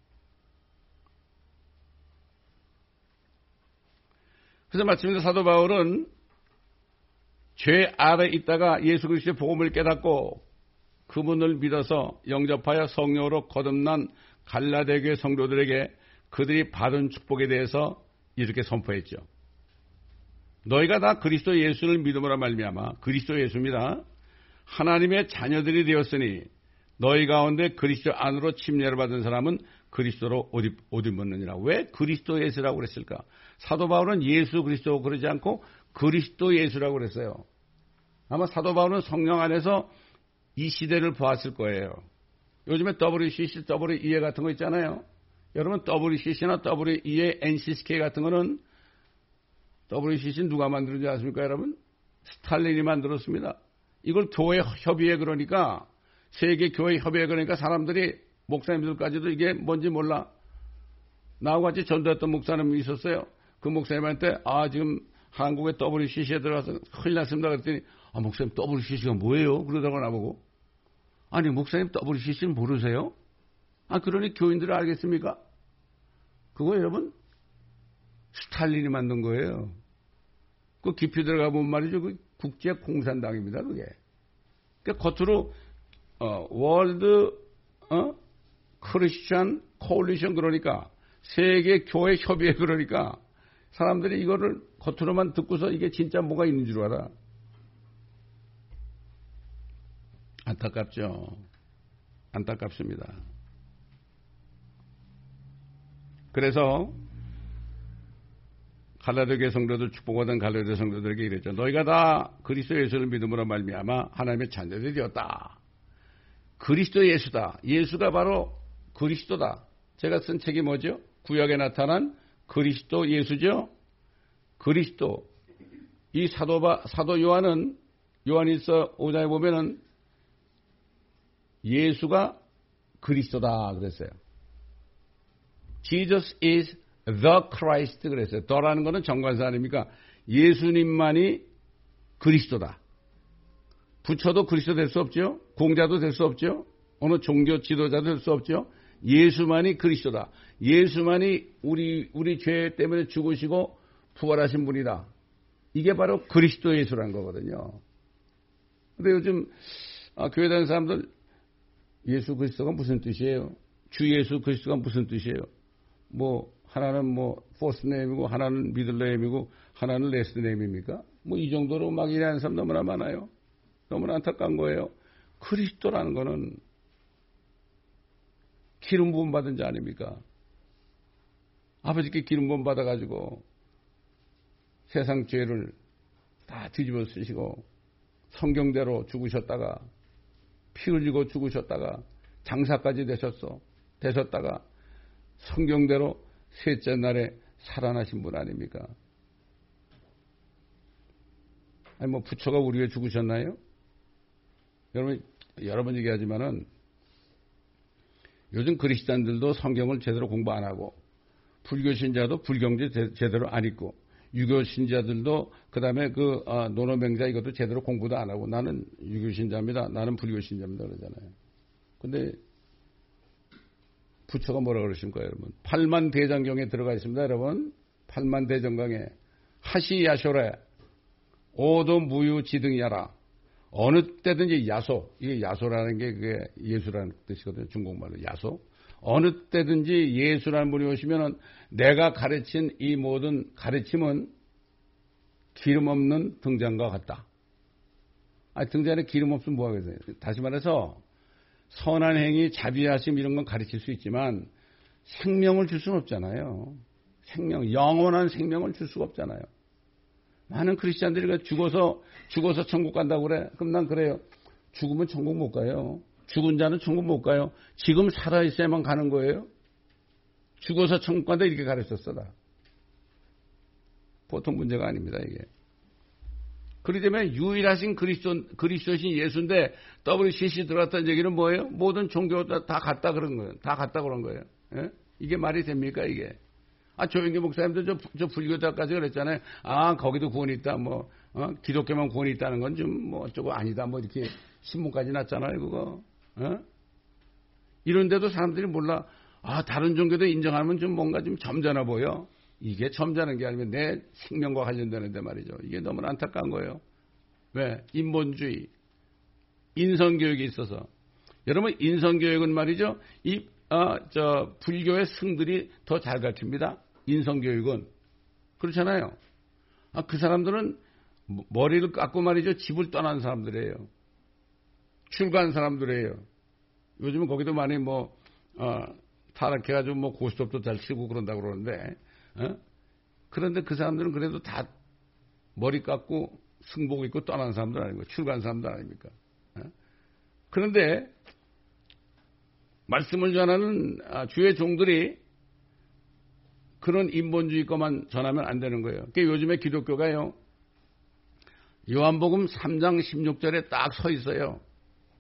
그래서 마침내 사도 바울은 죄 아래 있다가 예수 그리스도의 복음을 깨닫고 그분을 믿어서 영접하여 성령으로 거듭난 갈라데교의 성도들에게 그들이 받은 축복에 대해서 이렇게 선포했죠. 너희가 다 그리스도 예수를 믿음으로 말미암아 그리스도 예수입니다. 하나님의 자녀들이 되었으니 너희 가운데 그리스도 안으로 침례를 받은 사람은 그리스도로 옷, 옷 입었느니라. 왜 그리스도 예수라고 그랬을까? 사도 바울은 예수 그리스도 그러지 않고 그리스도 예수라고 그랬어요. 아마 사도 바울은 성령 안에서 이 시대를 보았을 거예요. 요즘에 WCC, WEA 같은 거 있잖아요. 여러분 WCC나 WEA, NCSK 같은 거는 WCC 누가 만들었는지 아십니까, 여러분? 스탈린이 만들었습니다. 이걸 교회 협의회 그러니까 세계 교회 협의회 그러니까 사람들이 목사님들까지도 이게 뭔지 몰라. 나하고 같이 전도했던 목사님이 있었어요. 그 목사님한테 아 지금 한국의 WCC에 들어가서 큰일 났습니다. 그랬더니 아 목사님 WCC가 뭐예요? 그러다가 나보고 아니 목사님 WCC는 모르세요? 아 그러니 교인들은 알겠습니까? 그거 여러분 스탈린이 만든 거예요. 그 깊이 들어가 보면 말이죠. 그 국제 공산당입니다. 그게. 그러니까 겉으로 어, 월드 어? 크리스천 콜리션 그러니까 세계 교회 협의회 그러니까 사람들이 이거를 겉으로만 듣고서 이게 진짜 뭐가 있는 줄 알아. 안타깝죠. 안타깝습니다. 그래서 갈라디아 성도들 축복받은 갈라디아 성도들에게 이랬죠. 너희가 다 그리스도 예수를 믿음으로 말미암아 하나님의 자녀들이 되었다. 그리스도 예수다. 예수가 바로 그리스도다. 제가 쓴 책이 뭐죠? 구약에 나타난 그리스도 예수죠. 그리스도. 이 사도바 사도 요한은 요한일서 5장에 보면은 예수가 그리스도다 그랬어요. Jesus is the Christ 그랬어요. 더라는 것은 정관사 아닙니까? 예수님만이 그리스도다. 부처도 그리스도 될 수 없죠. 공자도 될 수 없죠. 어느 종교 지도자도 될 수 없죠. 예수만이 그리스도다. 예수만이 우리 우리 죄 때문에 죽으시고 부활하신 분이다. 이게 바로 그리스도 예수란 거거든요. 근데 요즘 아, 교회 다니는 사람들 예수 그리스도가 무슨 뜻이에요? 주 예수 그리스도가 무슨 뜻이에요? 뭐 하나는 뭐 first name이고 하나는 middle name이고 하나는 last name입니까? 뭐 이 정도로 막 이해하는 사람 너무나 많아요. 너무나 안타까운 거예요. 그리스도라는 거는 기름 부음 받은 자 아닙니까? 아버지께 기름 부음 받아 가지고 세상 죄를 다 뒤집어 쓰시고 성경대로 죽으셨다가 피 흘리고 죽으셨다가 장사까지 되셨어. 되셨다가 성경대로 셋째 날에 살아나신 분 아닙니까? 아니, 뭐, 부처가 우리 왜 죽으셨나요? 여러분, 여러 번 얘기하지만은 요즘 그리스도인들도 성경을 제대로 공부 안 하고 불교 신자도 불경제 제대로 안 읽고 유교 신자들도 그다음에 그 아, 노노맹자 이것도 제대로 공부도 안 하고 나는 유교 신자입니다. 나는 불교 신자입니다 그러잖아요. 근데 부처가 뭐라 그러십니까 여러분? 팔만 대장경에 들어가 있습니다 여러분. 팔만 대장경에 하시 야쇼래 오도 무유 지등야라 어느 때든지 야소 이게 야소라는 게 그게 예수라는 뜻이거든요 중국말로 야소 어느 때든지 예수라는 분이 오시면은 내가 가르친 이 모든 가르침은 기름 없는 등잔과 같다. 아, 등잔에 기름 없으면 뭐 하겠어요? 다시 말해서 선한 행위, 자비하심 이런 건 가르칠 수 있지만 생명을 줄 수는 없잖아요. 생명, 영원한 생명을 줄 수가 없잖아요. 많은 크리스찬들이 죽어서 죽어서 천국 간다고 그래. 그럼 난 그래요. 죽으면 천국 못 가요. 죽은 자는 천국 못 가요. 지금 살아있어야만 가는 거예요. 죽어서 천국 간다 이렇게 가르쳤어 다. 보통 문제가 아닙니다 이게. 때문에 유일하신 그리스도, 그리스도신 예수인데 WCC 들어갔다는 얘기는 뭐예요? 모든 종교 다, 다 갔다 그런 거예요. 다 갔다 그런 거예요. 예? 이게 말이 됩니까, 이게? 아, 조영기 목사님도 저, 저 불교자까지 그랬잖아요. 아, 거기도 구원이 있다, 뭐, 어? 기독교만 구원이 있다는 건 좀 뭐 어쩌고 아니다, 뭐 이렇게 신문까지 났잖아요, 그거. 어? 이런데도 사람들이 몰라. 아, 다른 종교도 인정하면 좀 뭔가 좀 점잖아 보여. 이게 점잖은 게 아니면 내 생명과 관련되는데 말이죠. 이게 너무 안타까운 거예요. 왜? 인본주의, 인성교육이 있어서. 여러분, 인성교육은 말이죠. 이, 아, 저, 불교의 승들이 더 잘 가르칩니다. 인성교육은. 그렇잖아요. 아, 그 사람들은 머리를 깎고 말이죠. 집을 떠난 사람들이에요. 출가한 사람들이에요. 요즘은 거기도 많이 뭐, 어, 타락해가지고 뭐 고스톱도 잘 치고 그런다고 그러는데, 어? 그런데 그 사람들은 그래도 다 머리 깎고 승복 입고 떠난 사람들 아닙니까? 출간 사람들 아닙니까? 어? 그런데 말씀을 전하는 아, 주의 종들이 그런 인본주의 것만 전하면 안 되는 거예요. 그러니까 요즘에 기독교가요. 요한복음 3장 16절에 딱 서 있어요.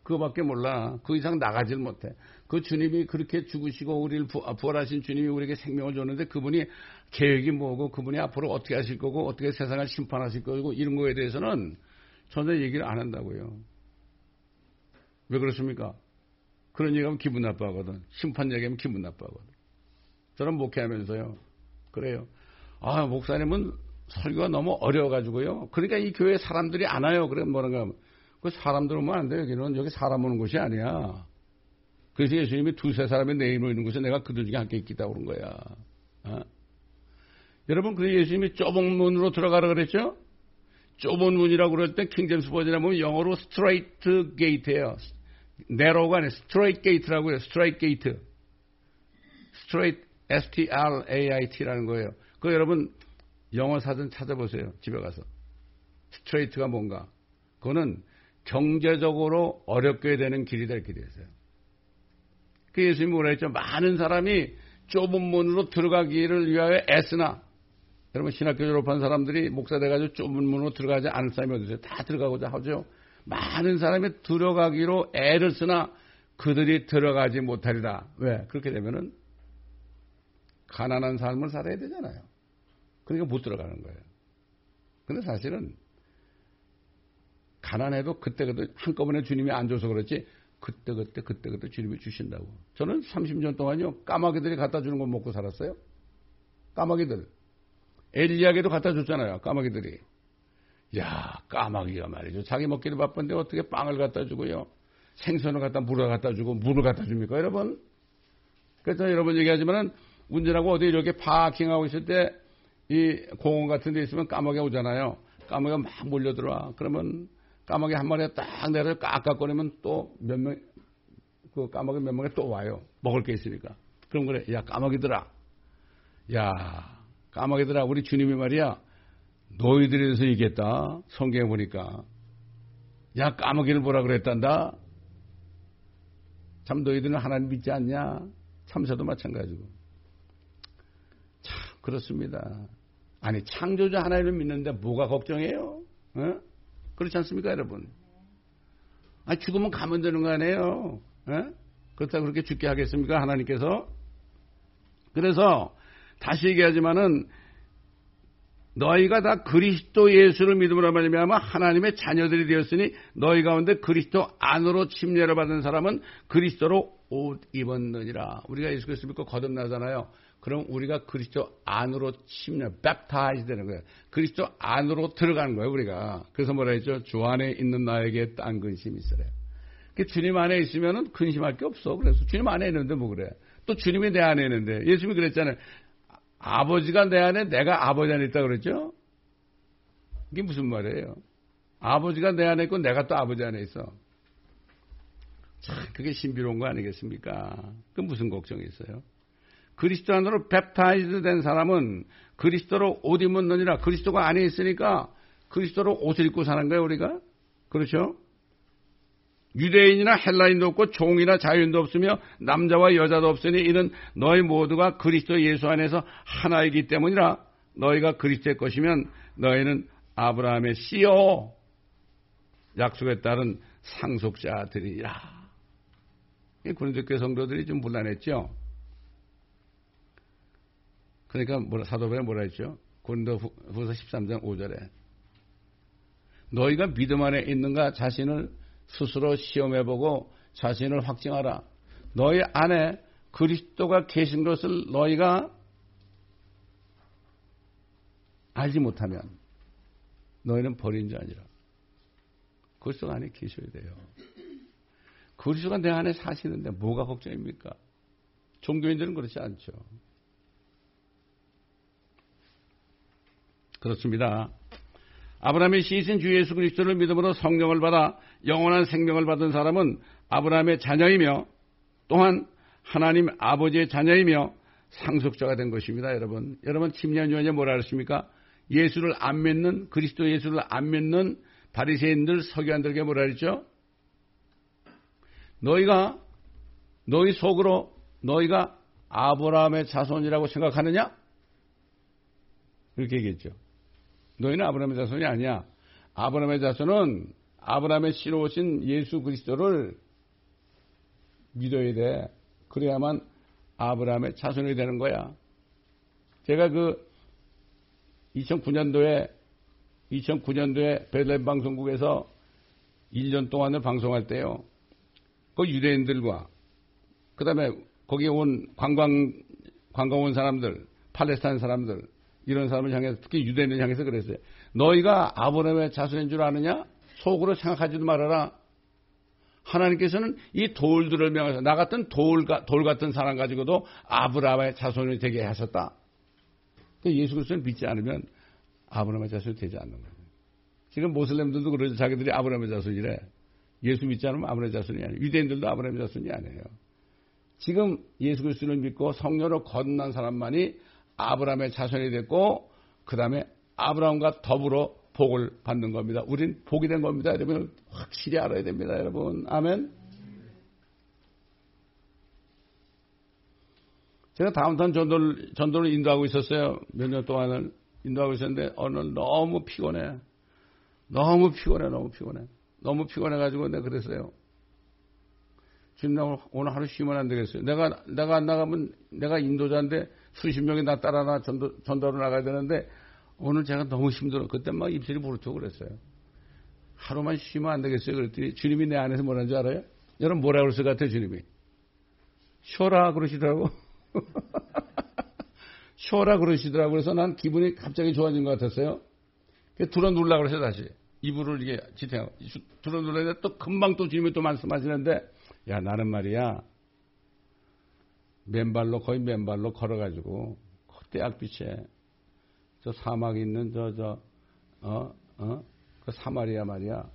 그거밖에 몰라. 그 이상 나가질 못해. 그 주님이 그렇게 죽으시고 우리를 아, 부활하신 주님이 우리에게 생명을 줬는데 그분이 계획이 뭐고 그분이 앞으로 어떻게 하실 거고 어떻게 세상을 심판하실 거고 이런 거에 대해서는 전혀 얘기를 안 한다고요. 왜 그렇습니까? 그런 얘기하면 기분 나빠하거든. 심판 얘기하면 기분 나빠하거든. 저는 목회하면서요. 그래요. 아, 목사님은 설교가 너무 어려워가지고요. 그러니까 이 교회 사람들이 안 와요. 그래, 뭐라가 하면. 그 사람들 오면 안 돼. 여기는 여기 사람 오는 곳이 아니야. 그래서 예수님이 두세 사람이 내 이름으로 있는 곳에 내가 그들 중에 함께 있겠다 그런 거야. 어? 여러분, 그 예수님이 좁은 문으로 들어가라 그랬죠? 좁은 문이라고 그럴 때 킹제임스 버전에 보면 영어로 strait gate예요. narrow가 아니라 strait gate라고 해요. strait gate. Strait S-T-R-A-I-T라는 거예요. 그 여러분 영어 사전 찾아보세요. 집에 가서. Strait가 뭔가. 그거는 경제적으로 어렵게 되는 길이 될 길이었어요. 그 예수님이 뭐라 했죠? 많은 사람이 좁은 문으로 들어가기를 위하여 애쓰나. 여러분 신학교 졸업한 사람들이 목사 돼가지고 좁은 문으로 들어가지 않을 사람이 어디 있어요? 다 들어가고자 하죠. 많은 사람이 들어가기로 애를 쓰나 그들이 들어가지 못하리라. 왜? 그렇게 되면은 가난한 삶을 살아야 되잖아요. 그러니까 못 들어가는 거예요. 근데 사실은 가난해도 그때그때 한꺼번에 주님이 안 줘서 그렇지 그때 그때 그때 그때 주님이 주신다고. 저는 30년 동안요 까마귀들이 갖다 주는 거 먹고 살았어요. 까마귀들. 엘리야에게도 갖다 줬잖아요. 까마귀들이. 야 까마귀가 말이죠. 자기 먹기도 바쁜데 어떻게 빵을 갖다 주고요. 생선을 갖다 물을 갖다 주고 물을 갖다 줍니까 여러분? 그래서 여러분 얘기하지만은 운전하고 어디 이렇게 파킹하고 있을 때 이 공원 같은 데 있으면 까마귀가 오잖아요. 까마귀가 막 몰려들어와. 그러면 까마귀 한 마리가 딱 내려 깍깍거리면 또 몇 명, 그 까마귀 몇 명이 또 와요. 먹을 게 있으니까. 그럼 그래. 야, 까마귀들아. 야, 까마귀들아. 우리 주님이 말이야. 너희들에 대해서 얘기했다. 성경에 보니까. 야, 까마귀를 보라 그랬단다. 참 너희들은 하나님 믿지 않냐? 참새도 마찬가지고. 참, 그렇습니다. 아니, 창조자 하나님을 믿는데 뭐가 걱정해요? 어? 그렇지 않습니까, 여러분? 아, 죽으면 가면 되는 거 아니에요? 에? 그렇다고 그렇게 죽게 하겠습니까, 하나님께서? 그래서 다시 얘기하지만은 너희가 다 그리스도 예수를 믿음으로 말미암아 하나님의 자녀들이 되었으니 너희 가운데 그리스도 안으로 침례를 받은 사람은 그리스도로 옷 입었느니라. 우리가 예수 그리스도 믿고 거듭나잖아요. 그럼 우리가 그리스도 안으로 침례, 뵙타이즈 되는 거예요. 그리스도 안으로 들어가는 거예요, 우리가. 그래서 뭐라 했죠? 주 안에 있는 나에게 딴 근심이 있으래. 그 주님 안에 있으면은 근심할 게 없어. 그래서 주님 안에 있는데 뭐 그래. 또 주님이 내 안에 있는데. 예수님이 그랬잖아요. 아버지가 내 안에 내가 아버지 안에 있다 그랬죠? 이게 무슨 말이에요? 아버지가 내 안에 있고 내가 또 아버지 안에 있어. 참, 그게 신비로운 거 아니겠습니까? 그 무슨 걱정이 있어요? 그리스도 안으로 뱁타이즈 된 사람은 그리스도로 옷 입었느니라 그리스도가 안에 있으니까 그리스도로 옷을 입고 사는 거예요, 우리가. 그렇죠? 유대인이나 헬라인도 없고 종이나 자유인도 없으며 남자와 여자도 없으니 이는 너희 모두가 그리스도 예수 안에서 하나이기 때문이라 너희가 그리스도의 것이면 너희는 아브라함의 씨요 약속에 따른 상속자들이라. 고린도교 성도들이 좀 분란했죠. 그러니까 뭐라, 사도바에 뭐라 했죠? 고린도 후서 13장 5절에 너희가 믿음 안에 있는가 자신을 스스로 시험해보고 자신을 확증하라. 너희 안에 그리스도가 계신 것을 너희가 알지 못하면 너희는 버린 자 아니라 그리스도 안에 계셔야 돼요. 그리스도가 내 안에 사시는데 뭐가 걱정입니까? 종교인들은 그렇지 않죠. 그렇습니다. 아브라함의 시신 주 예수 그리스도를 믿음으로 성령을 받아 영원한 생명을 받은 사람은 아브라함의 자녀이며 또한 하나님 아버지의 자녀이며 상속자가 된 것입니다, 여러분. 여러분, 10년 전에 뭐라 그랬습니까? 예수를 안 믿는, 그리스도 예수를 안 믿는 바리새인들, 서기관들에게 뭐라 그랬죠? 너희가, 너희 속으로 너희가 아브라함의 자손이라고 생각하느냐? 그렇게 얘기했죠. 너희는 아브라함의 자손이 아니야. 아브라함의 자손은 아브라함의 씨로 오신 예수 그리스도를 믿어야 돼. 그래야만 아브라함의 자손이 되는 거야. 제가 그 2009년도에 2009년도에 베들레 방송국에서 1년 동안을 방송할 때요. 그 유대인들과 그다음에 거기에 온 관광 관광 온 사람들, 팔레스타인 사람들 이런 사람을 향해서 특히 유대인을 향해서 그랬어요. 너희가 아브라함의 자손인 줄 아느냐? 속으로 생각하지도 말아라. 하나님께서는 이 돌들을 명해서 나 같은 돌, 돌 같은 사람 가지고도 아브라함의 자손이 되게 하셨다. 그러니까 예수 그리스도를 믿지 않으면 아브라함의 자손이 되지 않는 거예요. 지금 모슬렘들도 그러죠. 자기들이 아브라함의 자손이래. 예수 믿지 않으면 아브라함의 자손이 아니에요. 유대인들도 아브라함의 자손이 아니에요. 지금 예수 그리스도를 믿고 성령으로 거듭난 사람만이 아브라함의 자손이 됐고 그 다음에 아브라함과 더불어 복을 받는 겁니다. 우린 복이 된 겁니다. 여러분 확실히 알아야 됩니다. 여러분 아멘. 제가 다운타운 전도를, 전도를 인도하고 있었어요. 몇 년 동안을 인도하고 있었는데 오늘 너무 피곤해. 너무 피곤해. 너무 피곤해. 너무 피곤해가지고 내가 그랬어요. 지금 나 오늘 하루 쉬면 안 되겠어요. 내가, 내가 안 나가면 내가 인도자인데 수십 명이 나 따라 나 전도, 전도로 나가야 되는데 오늘 제가 너무 힘들어. 그때 막 입술이 부르트고 그랬어요. 하루만 쉬면 안 되겠어요. 그랬더니 주님이 내 안에서 뭐라는 줄 알아요? 여러분 뭐라 그랬을 것 같아요, 주님이? 쉬어라 그러시더라고. 쉬어라 그러시더라고. 그래서 난 기분이 갑자기 좋아진 것 같았어요. 둘어 눌라 그래서 다시. 이불을 이게 지탱하고. 둘어 눌러야 또 금방 또 주님이 또 말씀하시는데, 야, 나는 말이야. 맨발로, 거의 맨발로 걸어가지고, 그때 악빛에 저 사막에 있는 저, 저, 어, 어, 그 사마리아 말이야.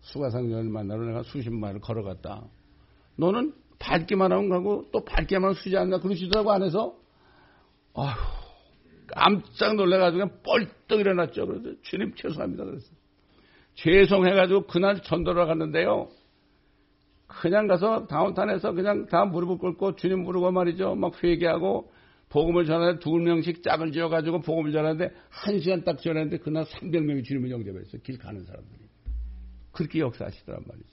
수가상전을 만나러 내가 수십 마일을 걸어갔다. 너는 밝기만 하면 가고 또 하면 수지 않나 그러시더라고 안에서. 아휴, 깜짝 놀래가지고 뻘떡 일어났죠. 그래서 주님 죄송합니다. 그랬어. 죄송해가지고 그날 전도를 갔는데요. 그냥 가서 다운타운에서 그냥 다 무릎을 꿇고 주님 부르고 말이죠. 막 회개하고 복음을 전하는데 두 명씩 짝을 지어가지고 복음을 전하는데 한 시간 딱 전하는데 그날 300명이 주님을 영접했어요. 길 가는 사람들이. 그렇게 역사하시더란 말이죠.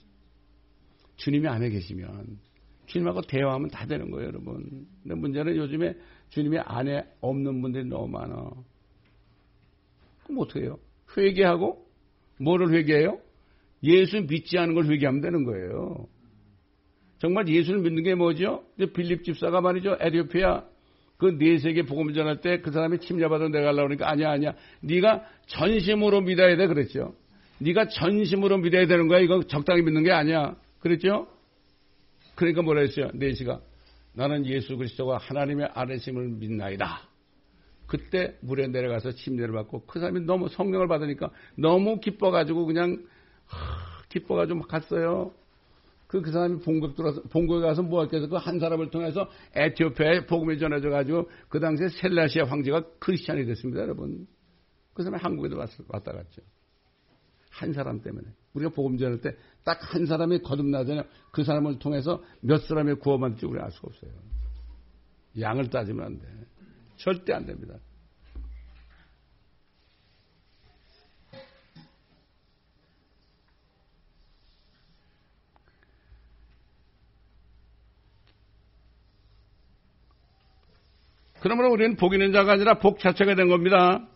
주님이 안에 계시면 주님하고 대화하면 다 되는 거예요, 여러분. 근데 문제는 요즘에 주님이 안에 없는 분들이 너무 많아. 그럼 어떻게 해요? 회개하고 뭐를 회개해요? 예수 믿지 않은 걸 회개하면 되는 거예요. 정말 예수를 믿는 게 뭐죠? 빌립 집사가 말이죠. 에디오피아 그 네세계 복음을 전할 때 그 사람이 침략받아 내가려고 그러니까 아니야 아니야. 네가 전심으로 믿어야 돼 그랬죠. 네가 전심으로 믿어야 되는 거야. 이거 적당히 믿는 게 아니야. 그랬죠? 그러니까 뭐라 했어요? 네시가 나는 예수 그리스도가 하나님의 아래심을 믿나이다. 그때 물에 내려가서 침례를 받고 그 사람이 너무 성령을 받으니까 너무 기뻐가지고 그냥 하, 기뻐가지고 막 갔어요. 그, 그 사람이 본국 들어서, 본국에 가서 뭐 할겠어? 그한 사람을 통해서 에티오피아에 복음이 전해져가지고 그 당시에 셀라시아 황제가 크리스찬이 됐습니다, 여러분. 그 사람이 한국에도 왔, 왔다 갔죠. 한 사람 때문에. 우리가 복음 전할 때 딱 한 사람이 거듭나잖아요. 그 사람을 통해서 몇 사람이 구원받을지 우리가 알 수가 없어요. 양을 따지면 안 돼. 절대 안 됩니다. 그러므로 우리는 복 있는 자가 아니라 복 자체가 된 겁니다.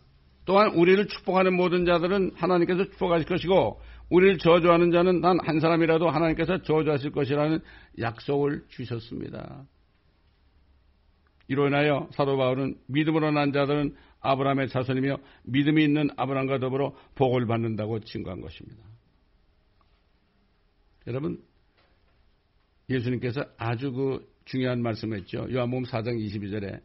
또한 우리를 축복하는 모든 자들은 하나님께서 축복하실 것이고 우리를 저주하는 자는 단 한 사람이라도 하나님께서 저주하실 것이라는 약속을 주셨습니다. 이로 인하여 사도 바울은 믿음으로 난 자들은 아브라함의 자손이며 믿음이 있는 아브라함과 더불어 복을 받는다고 증거한 것입니다. 여러분 예수님께서 아주 그 중요한 말씀을 했죠. 요한복음 4장 22절에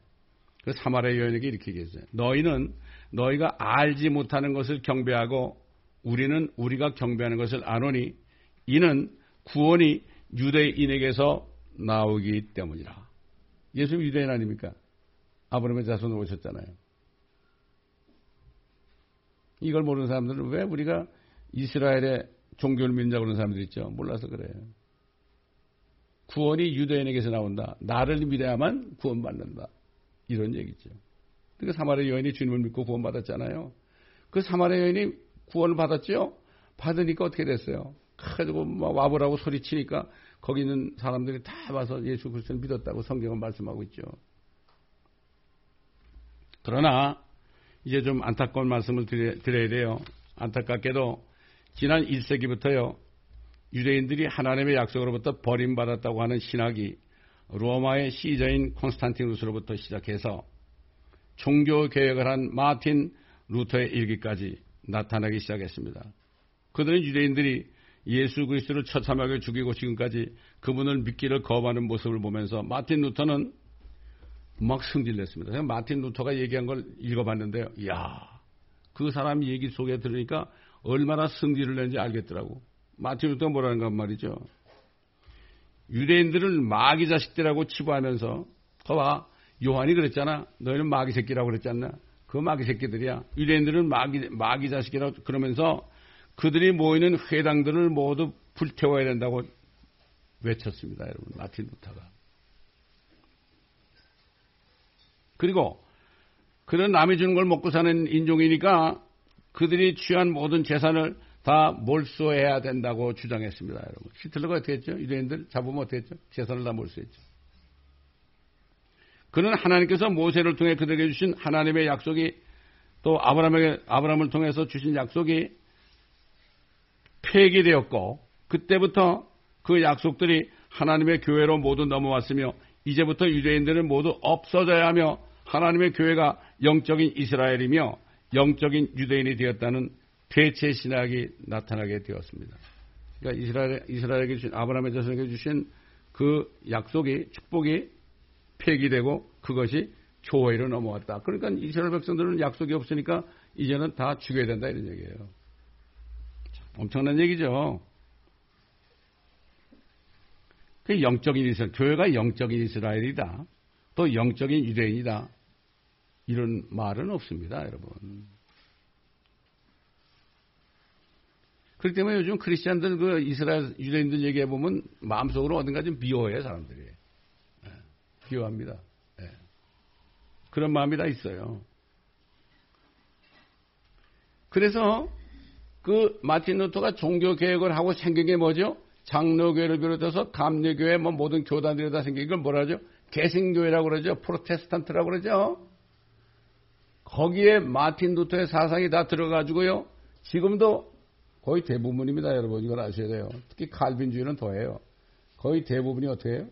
그 사마리아 여인에게 이렇게 얘기했어요. 너희는 너희가 알지 못하는 것을 경배하고 우리는 우리가 경배하는 것을 아노니 이는 구원이 유대인에게서 나오기 때문이라. 예수 유대인 아닙니까? 아브라함의 자손으로 오셨잖아요. 이걸 모르는 사람들은 왜 우리가 이스라엘의 종교를 믿는다고 그러는 사람들 있죠. 몰라서 그래요. 구원이 유대인에게서 나온다. 나를 믿어야만 구원받는다. 이런 얘기죠. 그러니까 사마리아 여인이 주님을 믿고 구원받았잖아요. 그 사마리아 여인이 구원을 받았죠? 받으니까 어떻게 됐어요? 가지고 막 와보라고 소리치니까 거기 있는 사람들이 다 와서 예수 그리스도를 믿었다고 성경은 말씀하고 있죠. 그러나 이제 좀 안타까운 말씀을 드려야 돼요. 안타깝게도 지난 1세기부터요. 유대인들이 하나님의 약속으로부터 버림받았다고 하는 신학이 로마의 시저인 콘스탄티누스로부터 시작해서 종교 개혁을 한 마틴 루터의 일기까지 나타나기 시작했습니다. 그들은 유대인들이 예수 그리스도를 처참하게 죽이고 지금까지 그분을 믿기를 거부하는 모습을 보면서 마틴 루터는 막 승질냈습니다. 제가 마틴 루터가 얘기한 걸 읽어봤는데요. 이야, 그 사람 얘기 속에 들으니까 얼마나 승질을 낸지 알겠더라고. 마틴 루터가 뭐라는 건 말이죠. 유대인들은 마귀 자식들하고 치부하면서 거봐 요한이 그랬잖아. 너희는 마귀 새끼라고 그랬지 않나? 그 마귀 새끼들이야. 유대인들은 마귀 마귀 자식이라고 그러면서 그들이 모이는 회당들을 모두 불태워야 된다고 외쳤습니다. 여러분 마틴 루터가. 그리고 그런 남이 주는 걸 먹고 사는 인종이니까 그들이 취한 모든 재산을 다 몰수해야 된다고 주장했습니다, 여러분. 히틀러가 어떻게 했죠? 유대인들 잡으면 어떻게 했죠? 재산을 다 몰수했죠. 그는 하나님께서 모세를 통해 그들에게 주신 하나님의 약속이 또 아브라함에게, 아브라함을 통해서 주신 약속이 폐기되었고 그때부터 그 약속들이 하나님의 교회로 모두 넘어왔으며 이제부터 유대인들은 모두 없어져야 하며 하나님의 교회가 영적인 이스라엘이며 영적인 유대인이 되었다는 대체 신학이 나타나게 되었습니다. 그러니까 이스라엘, 이스라엘에게 주신, 아브라함의 자손에게 주신 그 약속이, 축복이 폐기되고 그것이 교회로 넘어왔다. 그러니까 이스라엘 백성들은 약속이 없으니까 이제는 다 죽여야 된다 이런 얘기예요. 엄청난 얘기죠. 그 영적인 이스라엘, 교회가 영적인 이스라엘이다. 또 영적인 유대인이다. 이런 말은 없습니다, 여러분. 그렇기 때문에 요즘 크리스찬들 그 이스라엘 유대인들 얘기해 보면 마음속으로 어딘가 좀 미워해 사람들이. 예, 비호합니다. 예. 그런 마음이 다 있어요. 그래서 그 마틴 루터가 종교 개혁을 하고 생긴 게 뭐죠? 장로교회를 비롯해서 감리교회 뭐 모든 교단들이 다 생긴 걸 뭐라 하죠? 개신교회라고 그러죠. 프로테스탄트라고 그러죠. 거기에 마틴 루터의 사상이 다 들어가지고요. 지금도 거의 대부분입니다, 여러분. 이걸 아셔야 돼요. 특히 칼빈주의는 더해요. 거의 대부분이 어떻게 해요?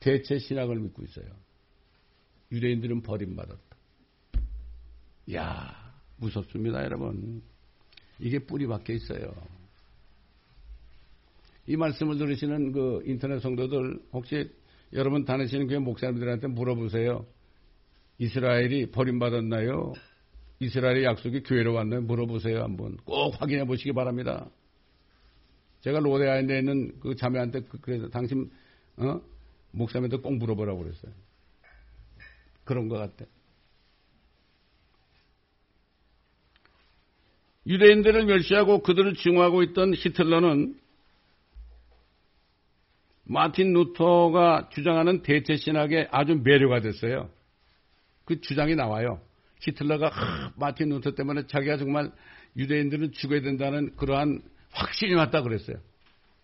대체 신학을 믿고 있어요. 유대인들은 버림받았다. 야 무섭습니다, 여러분. 이게 뿌리 박혀 있어요. 이 말씀을 들으시는 그 인터넷 성도들 혹시 여러분 다니시는 교회 목사님들한테 물어보세요. 이스라엘이 버림받았나요? 이스라엘의 약속이 교회로 왔나요? 물어보세요. 한번 꼭 확인해 보시기 바랍니다. 제가 로데아에 있는 그 자매한테 그, 그래서 당신 어? 목사님한테 꼭 물어보라고 그랬어요. 그런 것 같아. 유대인들을 멸시하고 그들을 증오하고 있던 히틀러는 마틴 루터가 주장하는 대체 신학에 아주 매료가 됐어요. 그 주장이 나와요. 히틀러가 하, 마틴 루터 때문에 자기가 정말 유대인들은 죽어야 된다는 그러한 확신이 왔다 그랬어요.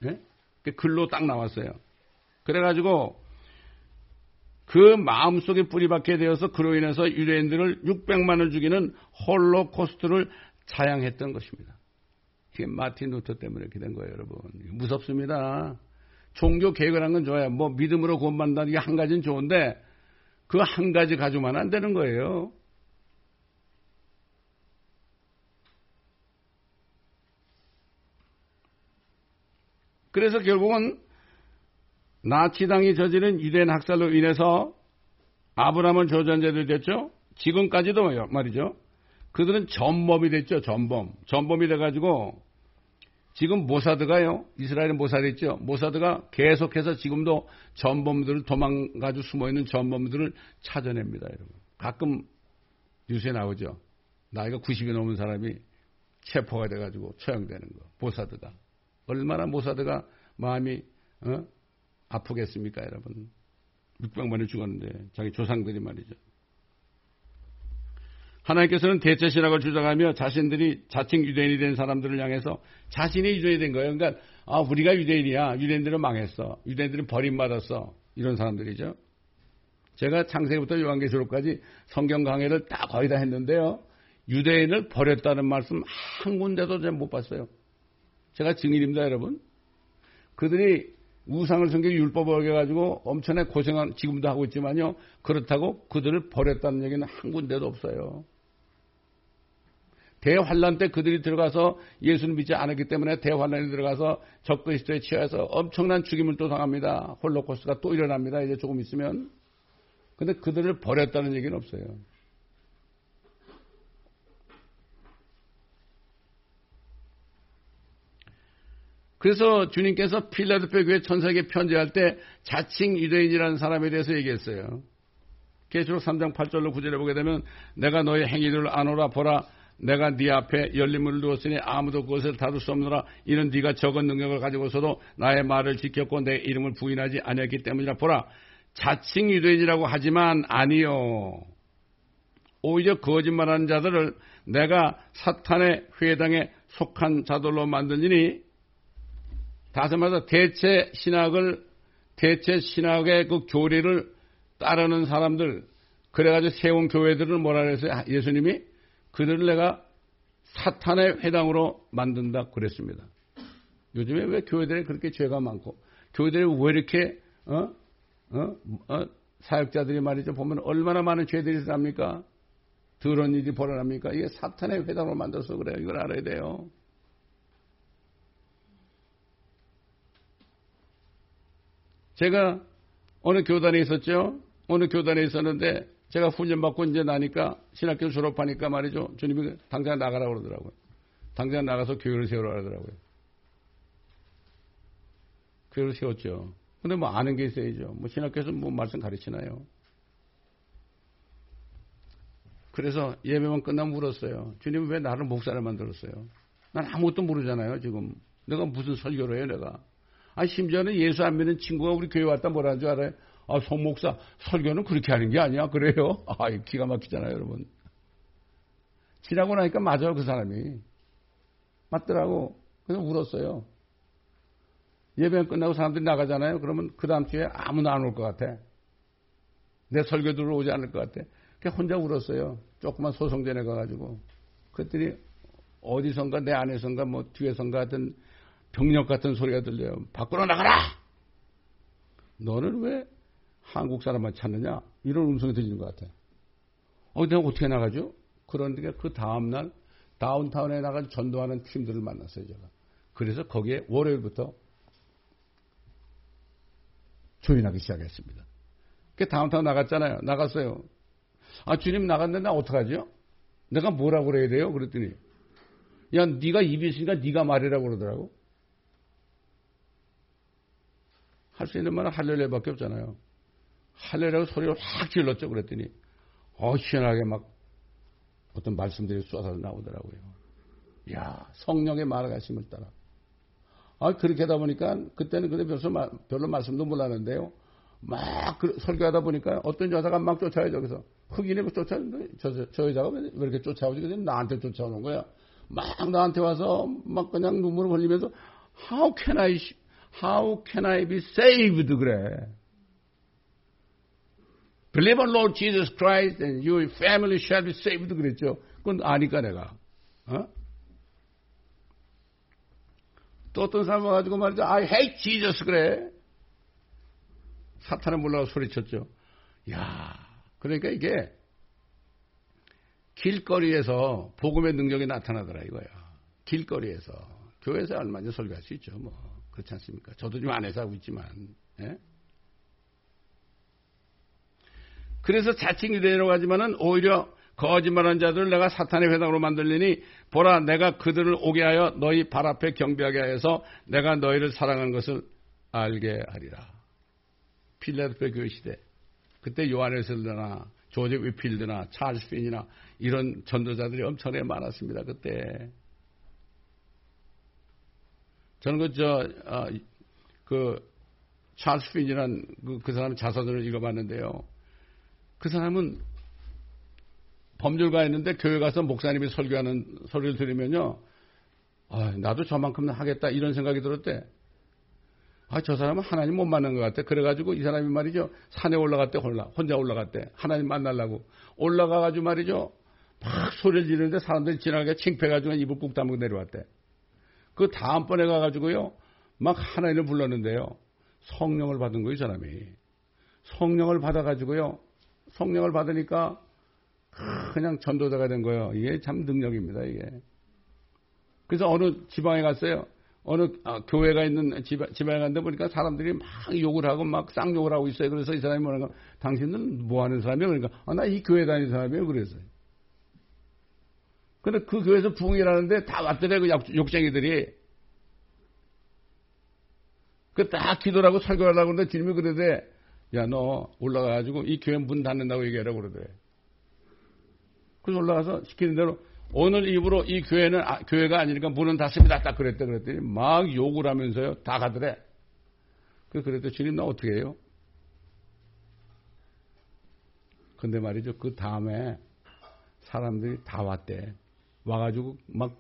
네? 글로 딱 나왔어요. 그래가지고 그 마음속에 뿌리박게 되어서 그로 인해서 유대인들을 600만을 죽이는 홀로코스트를 자행했던 것입니다. 이게 마틴 루터 때문에 이렇게 된 거예요, 여러분. 무섭습니다. 종교 개혁을 건 좋아요. 뭐 믿음으로 구원받는다는 게 한 가지는 좋은데 그 한 가지 가지고만 안 되는 거예요. 그래서 결국은 나치당이 저지른 유대인 학살로 인해서 아브라함은 조전제들이 됐죠. 지금까지도 말이죠. 그들은 전범이 됐죠. 전범. 전범이 돼가지고 지금 모사드가요. 이스라엘은 모사드 있죠. 모사드가 계속해서 지금도 전범들을 도망가지고 숨어있는 전범들을 찾아냅니다. 여러분. 가끔 뉴스에 나오죠. 나이가 90이 넘은 사람이 체포가 돼가지고 처형되는 거. 모사드가. 얼마나 모사드가 마음이 어? 아프겠습니까, 여러분? 600만이 죽었는데 자기 조상들이 말이죠. 하나님께서는 대체 신학을 주장하며 자신들이 자칭 유대인이 된 사람들을 향해서 자신이 유대인이 된 거예요. 그러니까 아 우리가 유대인이야. 유대인들은 망했어. 유대인들은 버림받았어. 이런 사람들이죠. 제가 창세기부터 요한계시록까지 성경 강해를 다 거의 다 했는데요. 유대인을 버렸다는 말씀 한 군데도 제가 못 봤어요. 제가 증인입니다, 여러분. 그들이 우상을 섬기고 율법을 어겨가지고 엄청나게 고생한 지금도 하고 있지만요. 그렇다고 그들을 버렸다는 얘기는 한 군데도 없어요. 대환란 때 그들이 들어가서 예수를 믿지 않았기 때문에 대환란에 들어가서 적그리스도에 취해서 엄청난 죽임을 또 당합니다. 홀로코스가 또 일어납니다. 이제 조금 있으면. 근데 그들을 버렸다는 얘기는 없어요. 그래서 주님께서 필라델피아 교회 천사에게 편지할 때 자칭 유대인이라는 사람에 대해서 얘기했어요. 계시록 3장 8절로 9절에 보게 되면 내가 너의 행위들을 아노라 보라. 내가 네 앞에 열린 문을 두었으니 아무도 그것을 닫을 수 없느라. 이는 네가 적은 능력을 가지고서도 나의 말을 지켰고 내 이름을 부인하지 아니했기 때문이라. 보라. 자칭 유대인이라고 하지만 아니요. 오히려 거짓말하는 자들을 내가 사탄의 회당에 속한 자들로 만들리니 다시 말해서 대체 신학을 대체 신학의 그 교리를 따르는 사람들 그래가지고 세운 교회들을 뭐라 그랬어요? 예수님이 그들을 내가 사탄의 회당으로 만든다 그랬습니다. 요즘에 왜 교회들이 그렇게 죄가 많고 교회들이 왜 이렇게 어? 어? 어? 사역자들이 말이죠 보면 얼마나 많은 죄들이 납니까? 더러운 일이 벌어납니까? 이게 사탄의 회당으로 만들어서 그래요. 이걸 알아야 돼요. 제가 어느 교단에 있었죠. 어느 교단에 있었는데 제가 훈련받고 이제 나니까 신학교 졸업하니까 말이죠. 주님이 당장 나가라고 그러더라고요. 당장 나가서 교회를 세우라 그러더라고요. 교회를 세웠죠. 근데 뭐 아는 게 있어야죠. 뭐 신학교에서 뭐 말씀 가르치나요? 그래서 예배만 끝나면 물었어요. 주님 왜 나를 목사를 만들었어요? 난 아무것도 모르잖아요, 지금. 내가 무슨 설교를 해요, 내가. 아, 심지어는 예수 안 믿는 친구가 우리 교회 왔다 뭐라는 줄 알아요? 아, 송 목사, 설교는 그렇게 하는 게 아니야. 그래요? 아, 기가 막히잖아요, 여러분. 지나고 나니까 맞아요, 그 사람이. 맞더라고. 그래서 울었어요. 예배 끝나고 사람들이 나가잖아요. 그러면 그 다음 주에 아무도 안올 것 같아. 내 설교 들어 오지 않을 것 같아. 그냥 혼자 울었어요. 조그만 소송전에 가가지고. 그랬더니 어디선가 내 안에선가 뭐 뒤에선가 하여튼 병력 같은 소리가 들려요. 밖으로 나가라! 너는 왜 한국 사람만 찾느냐? 이런 음성이 들리는 것 같아. 어, 내가 어떻게 나가죠? 그런데 그 다음날 다운타운에 나가 전도하는 팀들을 만났어요, 제가. 그래서 거기에 월요일부터 조인하기 시작했습니다. 그 다운타운 나갔잖아요. 나갔어요. 아, 주님 나갔는데 나 어떡하죠? 내가 뭐라고 그래야 돼요? 그랬더니 야, 네가 입이 있으니까 네가 말이라고 그러더라고. 할 수 있는 말은 할렐루야밖에 없잖아요. 할렐루야 소리를 확 질렀죠. 그랬더니 어 희한하게 막 어떤 말씀들이 쏟아져 나오더라고요. 야 성령의 말하심을 따라. 아 그렇게 하다 보니까 그때는 근데 별로, 별로 말씀도 몰랐는데요. 막 그, 설교하다 보니까 어떤 여자가 막 쫓아요 저기서 흑인이 쫓아오는데 저, 저 여자가 왜 이렇게 쫓아오지? 그래서 나한테 쫓아오는 거야. 막 나한테 와서 막 그냥 눈물을 흘리면서 How can I How can I be saved? 그래. Believe on Lord Jesus Christ and your family shall be saved 그랬죠. 그건 아니까 내가. 어? 또 어떤 사람 와가지고 말이죠. I hate Jesus 그래. 사탄을 몰라고 소리쳤죠. 야, 그러니까 이게 길거리에서 복음의 능력이 나타나더라 이거야. 길거리에서 교회에서 얼마나 설교할 수 있죠. 뭐 그렇지 않습니까? 저도 좀 안에서 하고 있지만. 예? 그래서 자칭 유대인이라고 하지만은 오히려 거짓말한 자들을 내가 사탄의 회당으로 만들리니 보라 내가 그들을 오게 하여 너희 발 앞에 경배하게 하여서 내가 너희를 사랑하는 것을 알게 하리라. 필라델피아 교회 시대 그때 요한에슬드나 조셉 위필드나 찰스 핀이나 이런 전도자들이 엄청나게 많았습니다. 그때 저는 그, 저, 아, 그, 찰스 핀이란 그, 그 사람 자서전을 읽어봤는데요. 그 사람은 범죄가있는데 교회 가서 목사님이 설교하는 소리를 들으면요. 아, 나도 저만큼은 하겠다 이런 생각이 들었대. 아, 저 사람은 하나님 못 만난 것 같아. 그래가지고 이 사람이 말이죠. 산에 올라갔대, 홀라. 혼자 올라갔대. 하나님 만나려고. 올라가가지고 말이죠. 막 소리를 지르는데 사람들이 지나가게 칭패가지고 입을 꾹 다물고 내려왔대. 그 다음번에 가가지고요. 막 하나님을 불렀는데요. 성령을 받은 거예요, 사람이. 성령을 받아가지고요. 성령을 받으니까 그냥 전도자가 된 거예요. 이게 참 능력입니다, 이게. 그래서 어느 지방에 갔어요. 어느 아, 교회가 있는 지방, 지방에 갔는데 보니까 사람들이 막 욕을 하고 막 쌍욕을 하고 있어요. 그래서 이 사람이 뭐라는 거, 당신은 뭐 하는 사람이야? 그러니까, 아, 나 이 교회 다니는 사람이에요. 그래서. 근데 그 교회에서 부흥이라는데 다 왔더래, 그 욕쟁이들이. 그딱 기도라고 설교하려고 그러는데 주님이 그러대, 야, 너 올라가가지고 이 교회 문 닫는다고 얘기하라고 그러대. 그래서 올라가서 시키는 대로 오늘 이후로 이 교회는 아, 교회가 아니니까 문은 닫습니다. 딱 그랬대 그랬더니 막 욕을 하면서요. 다 가더래. 그 그랬더니 주님 나 어떻게 해요? 근데 말이죠. 그 다음에 사람들이 다 왔대. 와가지고 막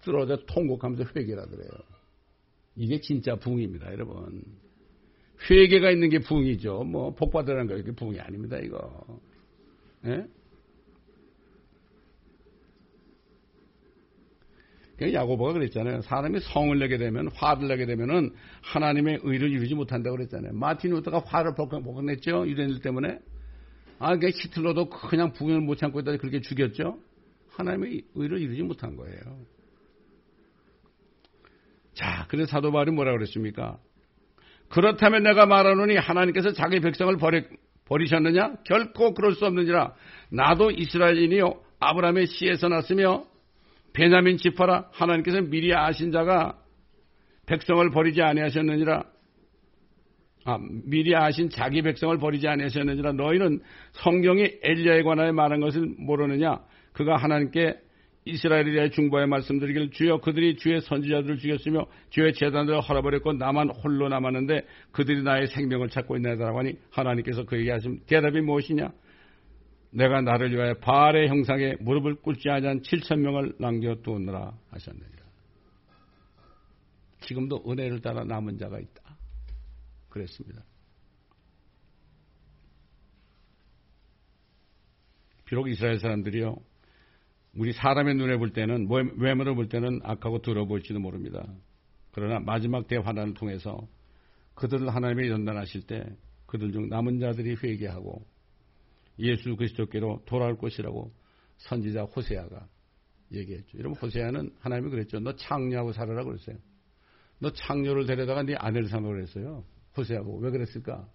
쓰러져 통곡하면서 회개를 하더래요. 이게 진짜 부흥입니다, 여러분. 회개가 있는 게 부흥이죠. 뭐 복받으라는 거 이게 부흥이 아닙니다, 이거. 예? 야고보가 그랬잖아요. 사람이 성을 내게 되면 화를 내게 되면은 하나님의 의를 이루지 못한다고 그랬잖아요. 마틴 루터가 화를 복냈죠 유대인들 때문에. 아, 그 히틀러도 그냥 부흥을 못 참고 있다 그렇게 죽였죠. 하나님의 의를 이루지 못한 거예요. 자, 그래서 사도 바울이 뭐라 그랬습니까? 그렇다면 내가 말하노니 하나님께서 자기 백성을 버리, 버리셨느냐? 결코 그럴 수 없느니라. 나도 이스라엘인이요 아브라함의 씨에서 났으며 베냐민 지파라 하나님께서 미리 아신 자가 백성을 버리지 아니하셨느니라. 아, 미리 아신 자기 백성을 버리지 아니하셨느니라. 너희는 성경이 엘리야에 관하여 말한 것을 모르느냐? 그가 하나님께 이스라엘에 대해 중보에 말씀드리기를 주여 그들이 주의 선지자들을 죽였으며 주의 재단들을 헐어버렸고 나만 홀로 남았는데 그들이 나의 생명을 찾고 있나이다라고 하니 하나님께서 그에게 하신 대답이 무엇이냐? 내가 나를 위하여 바알의 형상에 무릎을 꿇지 않은 7천 명을 남겨두느라 하셨느니라. 지금도 은혜를 따라 남은 자가 있다. 그랬습니다. 비록 이스라엘 사람들이요, 우리 사람의 눈에 볼 때는, 외모를 볼 때는 악하고 더러 보일지도 모릅니다. 그러나 마지막 대환란을 통해서 그들을 하나님의 연단하실 때 그들 중 남은 자들이 회개하고 예수 그리스도께로 돌아올 것이라고 선지자 호세아가 얘기했죠. 여러분 호세아는 하나님이 그랬죠. 너 창녀하고 살아라 그랬어요. 너 창녀를 데려다가 네 아내를 삼아 그랬어요. 호세아고 왜 그랬을까?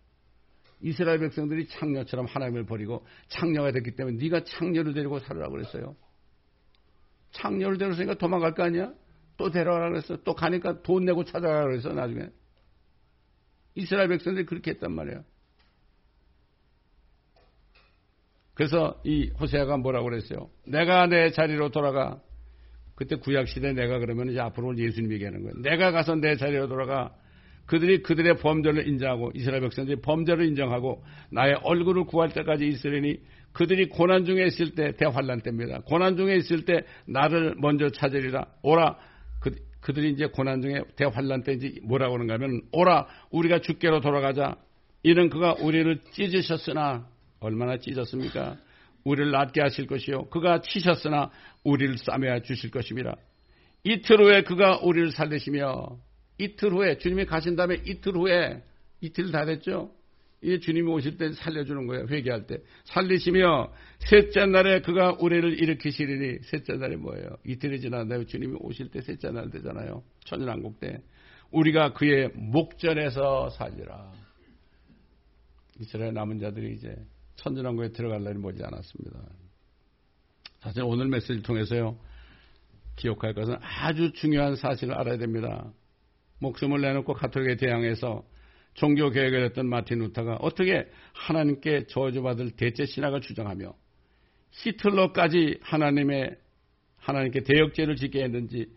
이스라엘 백성들이 창녀처럼 하나님을 버리고 창녀가 됐기 때문에 네가 창녀를 데리고 살아라 그랬어요. 창녀를 데려서니까 도망갈 거 아니야? 또 데려가라 그랬어. 또 가니까 돈 내고 찾아가라 그랬어 나중에. 이스라엘 백성들이 그렇게 했단 말이야. 그래서 이 호세아가 뭐라고 그랬어요? 내가 내 자리로 돌아가. 그때 구약시대 내가 그러면 이제 앞으로 예수님이 얘기하는 거예요. 내가 가서 내 자리로 돌아가. 그들이 그들의 범죄를 인정하고 이스라엘 백성들이 범죄를 인정하고 나의 얼굴을 구할 때까지 있으려니 그들이 고난 중에 있을 때 대환란 때입니다. 고난 중에 있을 때 나를 먼저 찾으리라. 오라. 그, 그들이 이제 고난 중에 대환란 때 이제 뭐라고 하는가 하면 오라 우리가 주께로 돌아가자. 이는 그가 우리를 찢으셨으나 얼마나 찢었습니까? 우리를 낫게 하실 것이요. 그가 치셨으나 우리를 싸매어 주실 것입니다. 이틀 후에 그가 우리를 살리시며 이틀 후에 주님이 가신 다음에 이틀 후에 이틀 다 됐죠. 이 주님이 오실 때 살려주는 거예요. 회개할 때 살리시며 셋째 날에 그가 우리를 일으키시리니 셋째 날이 뭐예요? 이틀이 지났는데 주님이 오실 때 셋째 날 되잖아요. 천연왕국 때 우리가 그의 목전에서 살리라. 이스라엘 남은 자들이 이제 천연왕국에 들어갈 날이 머지 않았습니다. 사실 오늘 메시지를 통해서요. 기억할 것은 아주 중요한 사실을 알아야 됩니다. 목숨을 내놓고 가톨릭에 대항해서 종교 개혁을 했던 마틴 루터가 어떻게 하나님께 저주받을 대체 신학을 주장하며 히틀러까지 하나님의 하나님께 대역죄를 짓게 했는지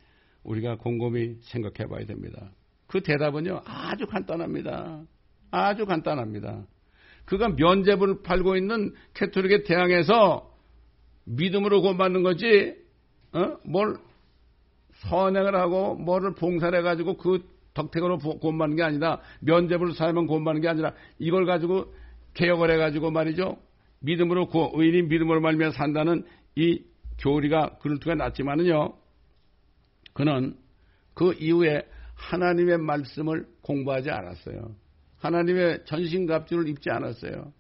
우리가 곰곰이 생각해 봐야 됩니다. 그 대답은요 아주 간단합니다. 아주 간단합니다. 그가 면제부를 팔고 있는 캐톨릭에 대항해서 믿음으로 구원받는 거지 어? 뭘 선행을 하고 뭐를 봉사를 해가지고 그 덕택으로 구원받는 게 아니라 면접을 사면 구원받는 게 아니라 이걸 가지고 개혁을 해가지고 말이죠. 믿음으로 구, 의인 믿음으로 말미암아 산다는 이 교리가 통해 났지만은요. 그는 그 이후에 하나님의 말씀을 공부하지 않았어요. 하나님의 전신갑주를 입지 않았어요.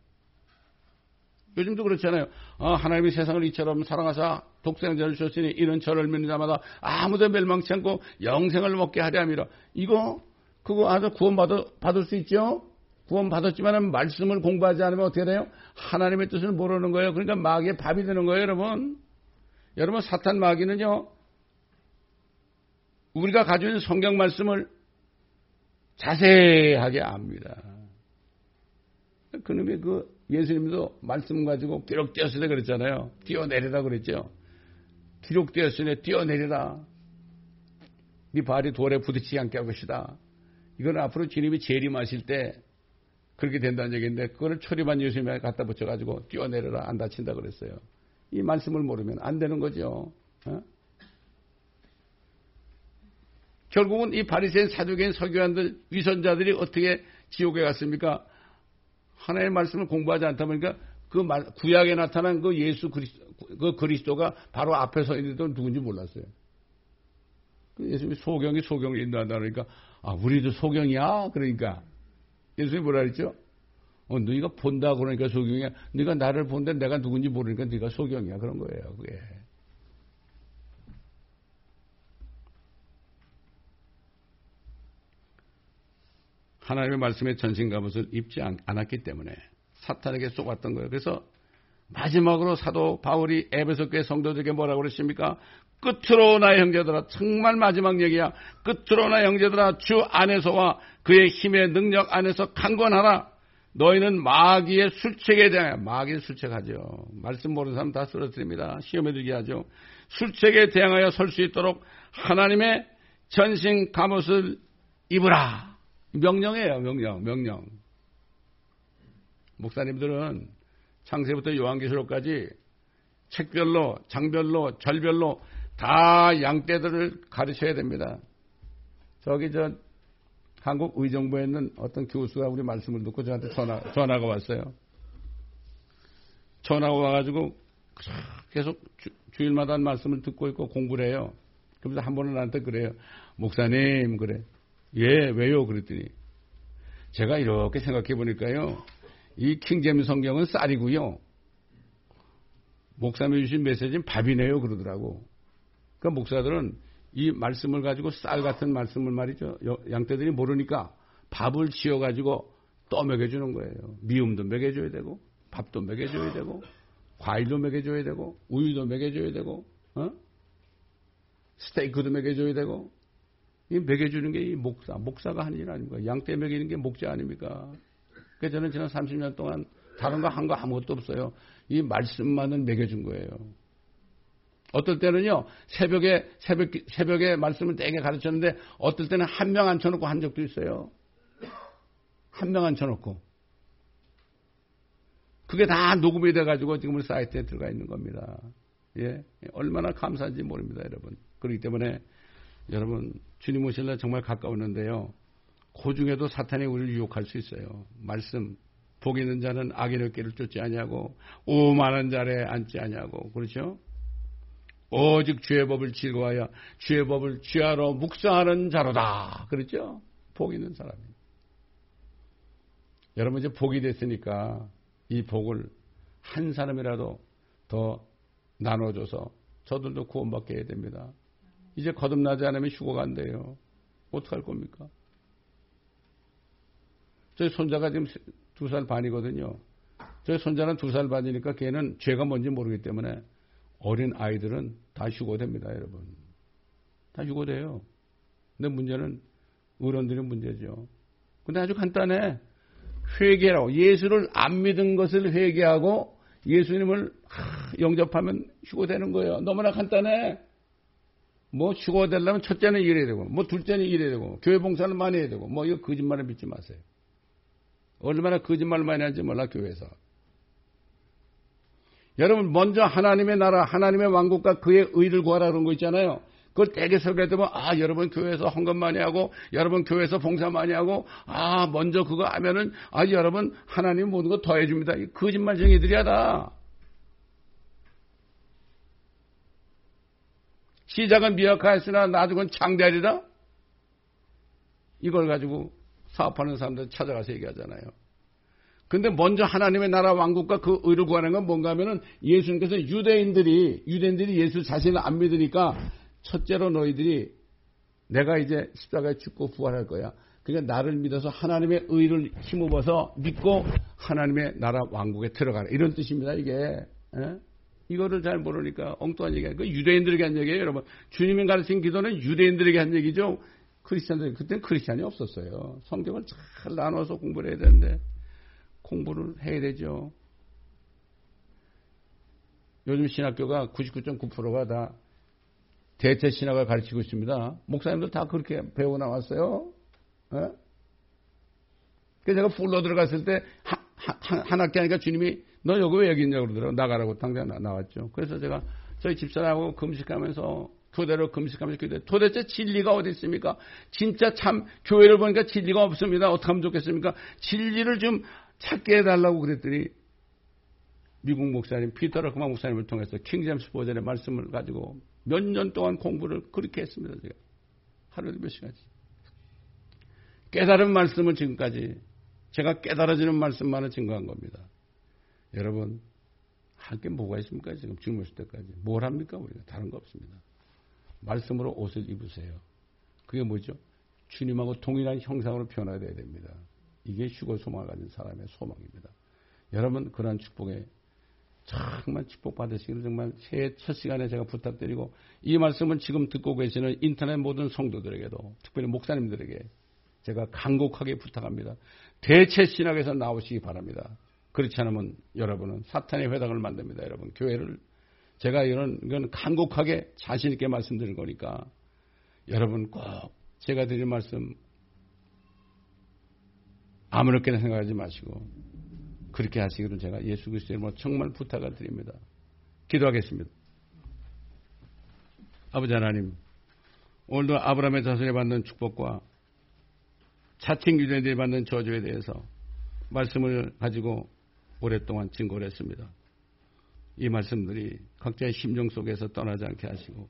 요즘도 그렇잖아요. 어, 하나님이 세상을 이처럼 사랑하사 독생자를 주셨으니 이런 저를 믿는 자마다 아무도 멸망치 않고 영생을 먹게 함이라. 이거 그거 아주 구원받을 받을 수 있죠? 구원받았지만 말씀을 공부하지 않으면 어떻게 돼요? 하나님의 뜻을 모르는 거예요. 그러니까 마귀의 밥이 되는 거예요, 여러분. 여러분 사탄 마귀는요. 우리가 가지고 있는 성경 말씀을 자세하게 압니다. 그놈의 그 예수님도 말씀 가지고 기록되었으니 그랬잖아요. 뛰어내리라 그랬죠. 기록되었으니 뛰어내리라. 네 발이 돌에 부딪히지 않게 할 것이다. 이건 앞으로 주님이 재림하실 때 그렇게 된다는 얘기인데 그거를 초림한 예수님에 갖다 붙여가지고 뛰어내려라 안 다친다 그랬어요. 이 말씀을 모르면 안 되는 거죠. 어? 결국은 이 바리새인 사두개인 서교관들 위선자들이 어떻게 지옥에 갔습니까? 하나님의 말씀을 공부하지 않다 보니까 그 말, 구약에 나타난 그 예수 그리스도, 그 그리스도가 바로 앞에 서 있는데 누군지 몰랐어요. 그 예수님이 소경이 소경을 인도한다 그러니까, 아, 우리도 소경이야? 그러니까. 예수님이 뭐라 그랬죠? 어, 너희가 본다 그러니까 소경이야. 네가 나를 본데 내가 누군지 모르니까 네가 소경이야. 그런 거예요, 그게. 하나님의 말씀에 전신 갑옷을 입지 않았기 때문에 사탄에게 쏘았던 거예요. 그래서 마지막으로 사도 바울이 에베소 교회 성도들에게 뭐라고 그랬습니까? 끝으로 나의 형제들아 정말 마지막 얘기야. 끝으로 나의 형제들아 주 안에서와 그의 힘의 능력 안에서 강건하라. 너희는 마귀의 술책에 대하여 마귀의 술책하죠. 말씀 모르는 사람 다 쓰러뜨립니다. 시험에 들게 하죠. 술책에 대항하여 설 수 있도록 하나님의 전신 갑옷을 입으라. 명령이에요, 명령, 명령. 목사님들은 창세부터 요한계시록까지 책별로, 장별로, 절별로 다 양떼들을 가르쳐야 됩니다. 저기 저 한국 의정부에 있는 어떤 교수가 우리 말씀을 듣고 저한테 전화, 전화가 왔어요. 전화가 와가지고 계속 주, 주일마다 말씀을 듣고 있고 공부를 해요. 그러면서 한 번은 나한테 그래요. 목사님, 그래. 예, 왜요? 그랬더니 제가 이렇게 생각해 보니까요. 이 킹제미 성경은 쌀이고요. 목사님이 주신 메시지는 밥이네요. 그러더라고. 그러니까 목사들은 이 말씀을 가지고 쌀 같은 말씀을 말이죠. 양떼들이 모르니까 밥을 지어가지고 떠 먹여주는 거예요. 미음도 먹여줘야 되고, 밥도 먹여줘야 되고, 과일도 먹여줘야 되고, 우유도 먹여줘야 되고, 어? 스테이크도 먹여줘야 되고, 이 먹여주는 게 이 목사, 목사가 하는 일 아닙니까? 양떼 먹이는 게 목자 아닙니까? 그래서 저는 지난 30년 동안 다른 거 한거 아무것도 없어요. 이 말씀만은 먹여준 거예요. 어떨 때는요, 새벽에, 새벽, 새벽에 말씀을 땡게 가르쳤는데, 어떨 때는 한 명 앉혀놓고 한 적도 있어요. 한 명 앉혀놓고. 그게 다 녹음이 돼가지고 지금 우리 사이트에 들어가 있는 겁니다. 예. 얼마나 감사한지 모릅니다, 여러분. 그렇기 때문에 여러분, 주님 오실 날 정말 가까웠는데요. 그 중에도 사탄이 우리를 유혹할 수 있어요. 말씀 복 있는 자는 악인의 길을 쫓지 아니하고 오만한 자리에 앉지 아니하고 그렇죠? 오직 주의 법을 즐거워하여 주의 법을 취하러 묵상하는 자로다. 그렇죠? 복 있는 사람이. 여러분 이제 복이 됐으니까 이 복을 한 사람이라도 더 나눠줘서 저들도 구원받게 해야 됩니다. 이제 거듭나지 않으면 휴고가 안 돼요. 어떡할 겁니까? 저희 손자가 지금 두 살 반이거든요. 저희 손자는 두 살 반이니까 걔는 죄가 뭔지 모르기 때문에 어린 아이들은 다 휴고됩니다, 여러분. 다 휴고돼요. 근데 문제는 어른들이 문제죠. 근데 아주 간단해. 회개라고. 예수를 안 믿은 것을 회개하고 예수님을 영접하면 휴고되는 거예요. 너무나 간단해. 뭐 휴고되려면 첫째는 일해야 되고, 뭐 둘째는 일해야 되고, 교회 봉사는 많이 해야 되고, 뭐 이거 거짓말을 믿지 마세요. 얼마나 거짓말 많이 하는지 몰라, 교회에서. 여러분, 먼저 하나님의 나라, 하나님의 왕국과 그의 의를 구하라 그런 거 있잖아요. 그걸 되게 설교되면, 아, 여러분 교회에서 헌금 많이 하고, 여러분 교회에서 봉사 많이 하고, 아, 먼저 그거 하면은, 아, 여러분, 하나님 모든 거 더해줍니다. 거짓말쟁이들이야, 다. 시작은 미약하였으나 나중은 장대하리라? 이걸 가지고 사업하는 사람들 찾아가서 얘기하잖아요. 근데 먼저 하나님의 나라 왕국과 그 의를 구하는 건 뭔가 하면은 예수님께서 유대인들이, 유대인들이 예수 자신을 안 믿으니까 첫째로 너희들이 내가 이제 십자가에 죽고 부활할 거야. 그러니까 나를 믿어서 하나님의 의를 힘입어서 믿고 하나님의 나라 왕국에 들어가라. 이런 뜻입니다, 이게. 에? 예? 이거를 잘 모르니까 엉뚱한 얘기야. 그 유대인들에게 한 얘기예요, 여러분. 주님이 가르친 기도는 유대인들에게 한 얘기죠. 크리스찬들, 그때는 크리스찬이 없었어요. 성경을 잘 나눠서 공부를 해야 되는데, 공부를 해야 되죠. 요즘 신학교가 99.9%가 다 대체 신학을 가르치고 있습니다. 목사님들 다 그렇게 배워 나왔어요. 예? 그래서 제가 풀로 들어갔을 때, 한, 한, 한 학기 하니까 주님이 너 여기 왜 여기 있냐고 그러더라고. 나가라고 당장 나왔죠. 그래서 제가 저희 집사람하고 금식하면서 교대로 금식하면서 교대 도대체 진리가 어디 있습니까? 진짜 참 교회를 보니까 진리가 없습니다. 어떻게 하면 좋겠습니까? 진리를 좀 찾게 해달라고 그랬더니 미국 목사님 피터 러크만 목사님을 통해서 킹제임스 버전의 말씀을 가지고 몇 년 동안 공부를 그렇게 했습니다. 제가 하루에 몇 시간씩 깨달은 말씀을 지금까지 제가 깨달아지는 말씀만을 증거한 겁니다. 여러분, 할게 뭐가 있습니까? 지금 죽으실 때까지. 뭘 합니까? 우리가 다른 거 없습니다. 말씀으로 옷을 입으세요. 그게 뭐죠? 주님하고 동일한 형상으로 변화돼야 됩니다. 이게 휴거 소망을 가진 사람의 소망입니다. 여러분, 그러한 축복에 정말 축복받으시기를 정말 새해 첫 시간에 제가 부탁드리고 이 말씀은 지금 듣고 계시는 인터넷 모든 성도들에게도 특별히 목사님들에게 제가 간곡하게 부탁합니다. 대체 신학에서 나오시기 바랍니다. 그렇지 않으면 여러분은 사탄의 회당을 만듭니다. 여러분 교회를 제가 이런 이건 간곡하게 자신 있게 말씀드린 거니까 여러분 꼭 제가 드린 말씀 아무렇게나 생각하지 마시고 그렇게 하시기를 제가 예수 그리스도의 뭐 정말 부탁을 드립니다. 기도하겠습니다. 아버지 하나님, 오늘도 아브라함의 자손이 받는 축복과 자칭 유대인들이 받는 저주에 대해서 말씀을 가지고 오랫동안 증거를 했습니다. 이 말씀들이 각자의 심정 속에서 떠나지 않게 하시고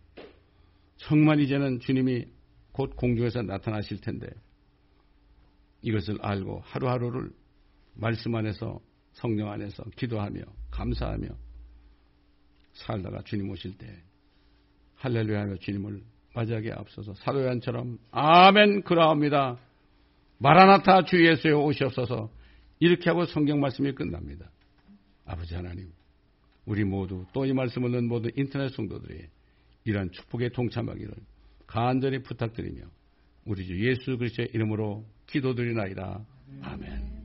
정말 이제는 주님이 곧 공중에서 나타나실 텐데 이것을 알고 하루하루를 말씀 안에서 성령 안에서 기도하며 감사하며 살다가 주님 오실 때 할렐루야 하며 주님을 맞이하게 앞서서 사도 요한처럼 아멘 그러합니다. 마라나타 주 예수에 오시옵소서 이렇게 하고 성경 말씀이 끝납니다. 아버지 하나님, 우리 모두 또 이 말씀을 듣는 모든 인터넷 성도들이 이러한 축복에 동참하기를 간절히 부탁드리며 우리 주 예수 그리스도의 이름으로 기도드리나이다. 아멘.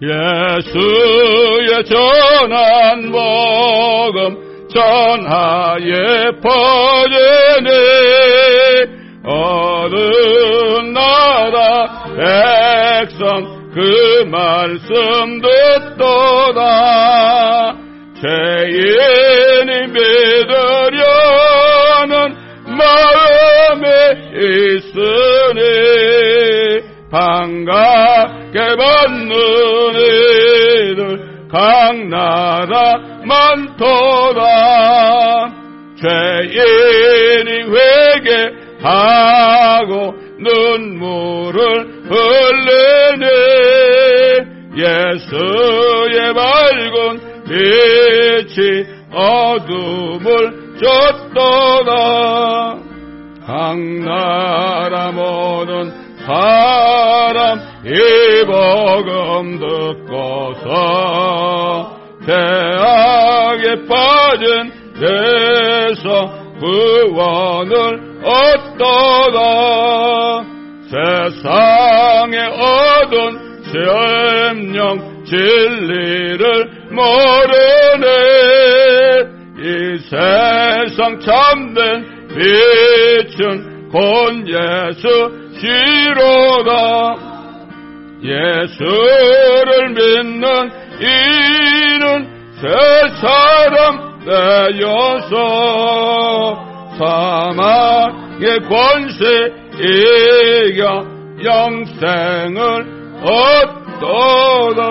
예수의 전한 복음 전하에 퍼지네 어느 나라 백성 그 말씀 듣도다. 죄인이 믿으려는 마음에 있으니 반가 깨받는 이들 각 나라 많도다. 죄인이 회개하고 눈물을 흘리네 예수의 밝은 빛이 어둠을 쫓도다. 각 나라 모든 사람 이 복음 듣고서 대악에 빠진 데서 구원을 얻도다. 세상에 얻 은 심령 진리를 모르네. 이 세상 참된 빛은 곧 예수 시로다. 예수를 믿는 이는 새 사람 되어서 사망의 권세 이겨 영생을 얻도다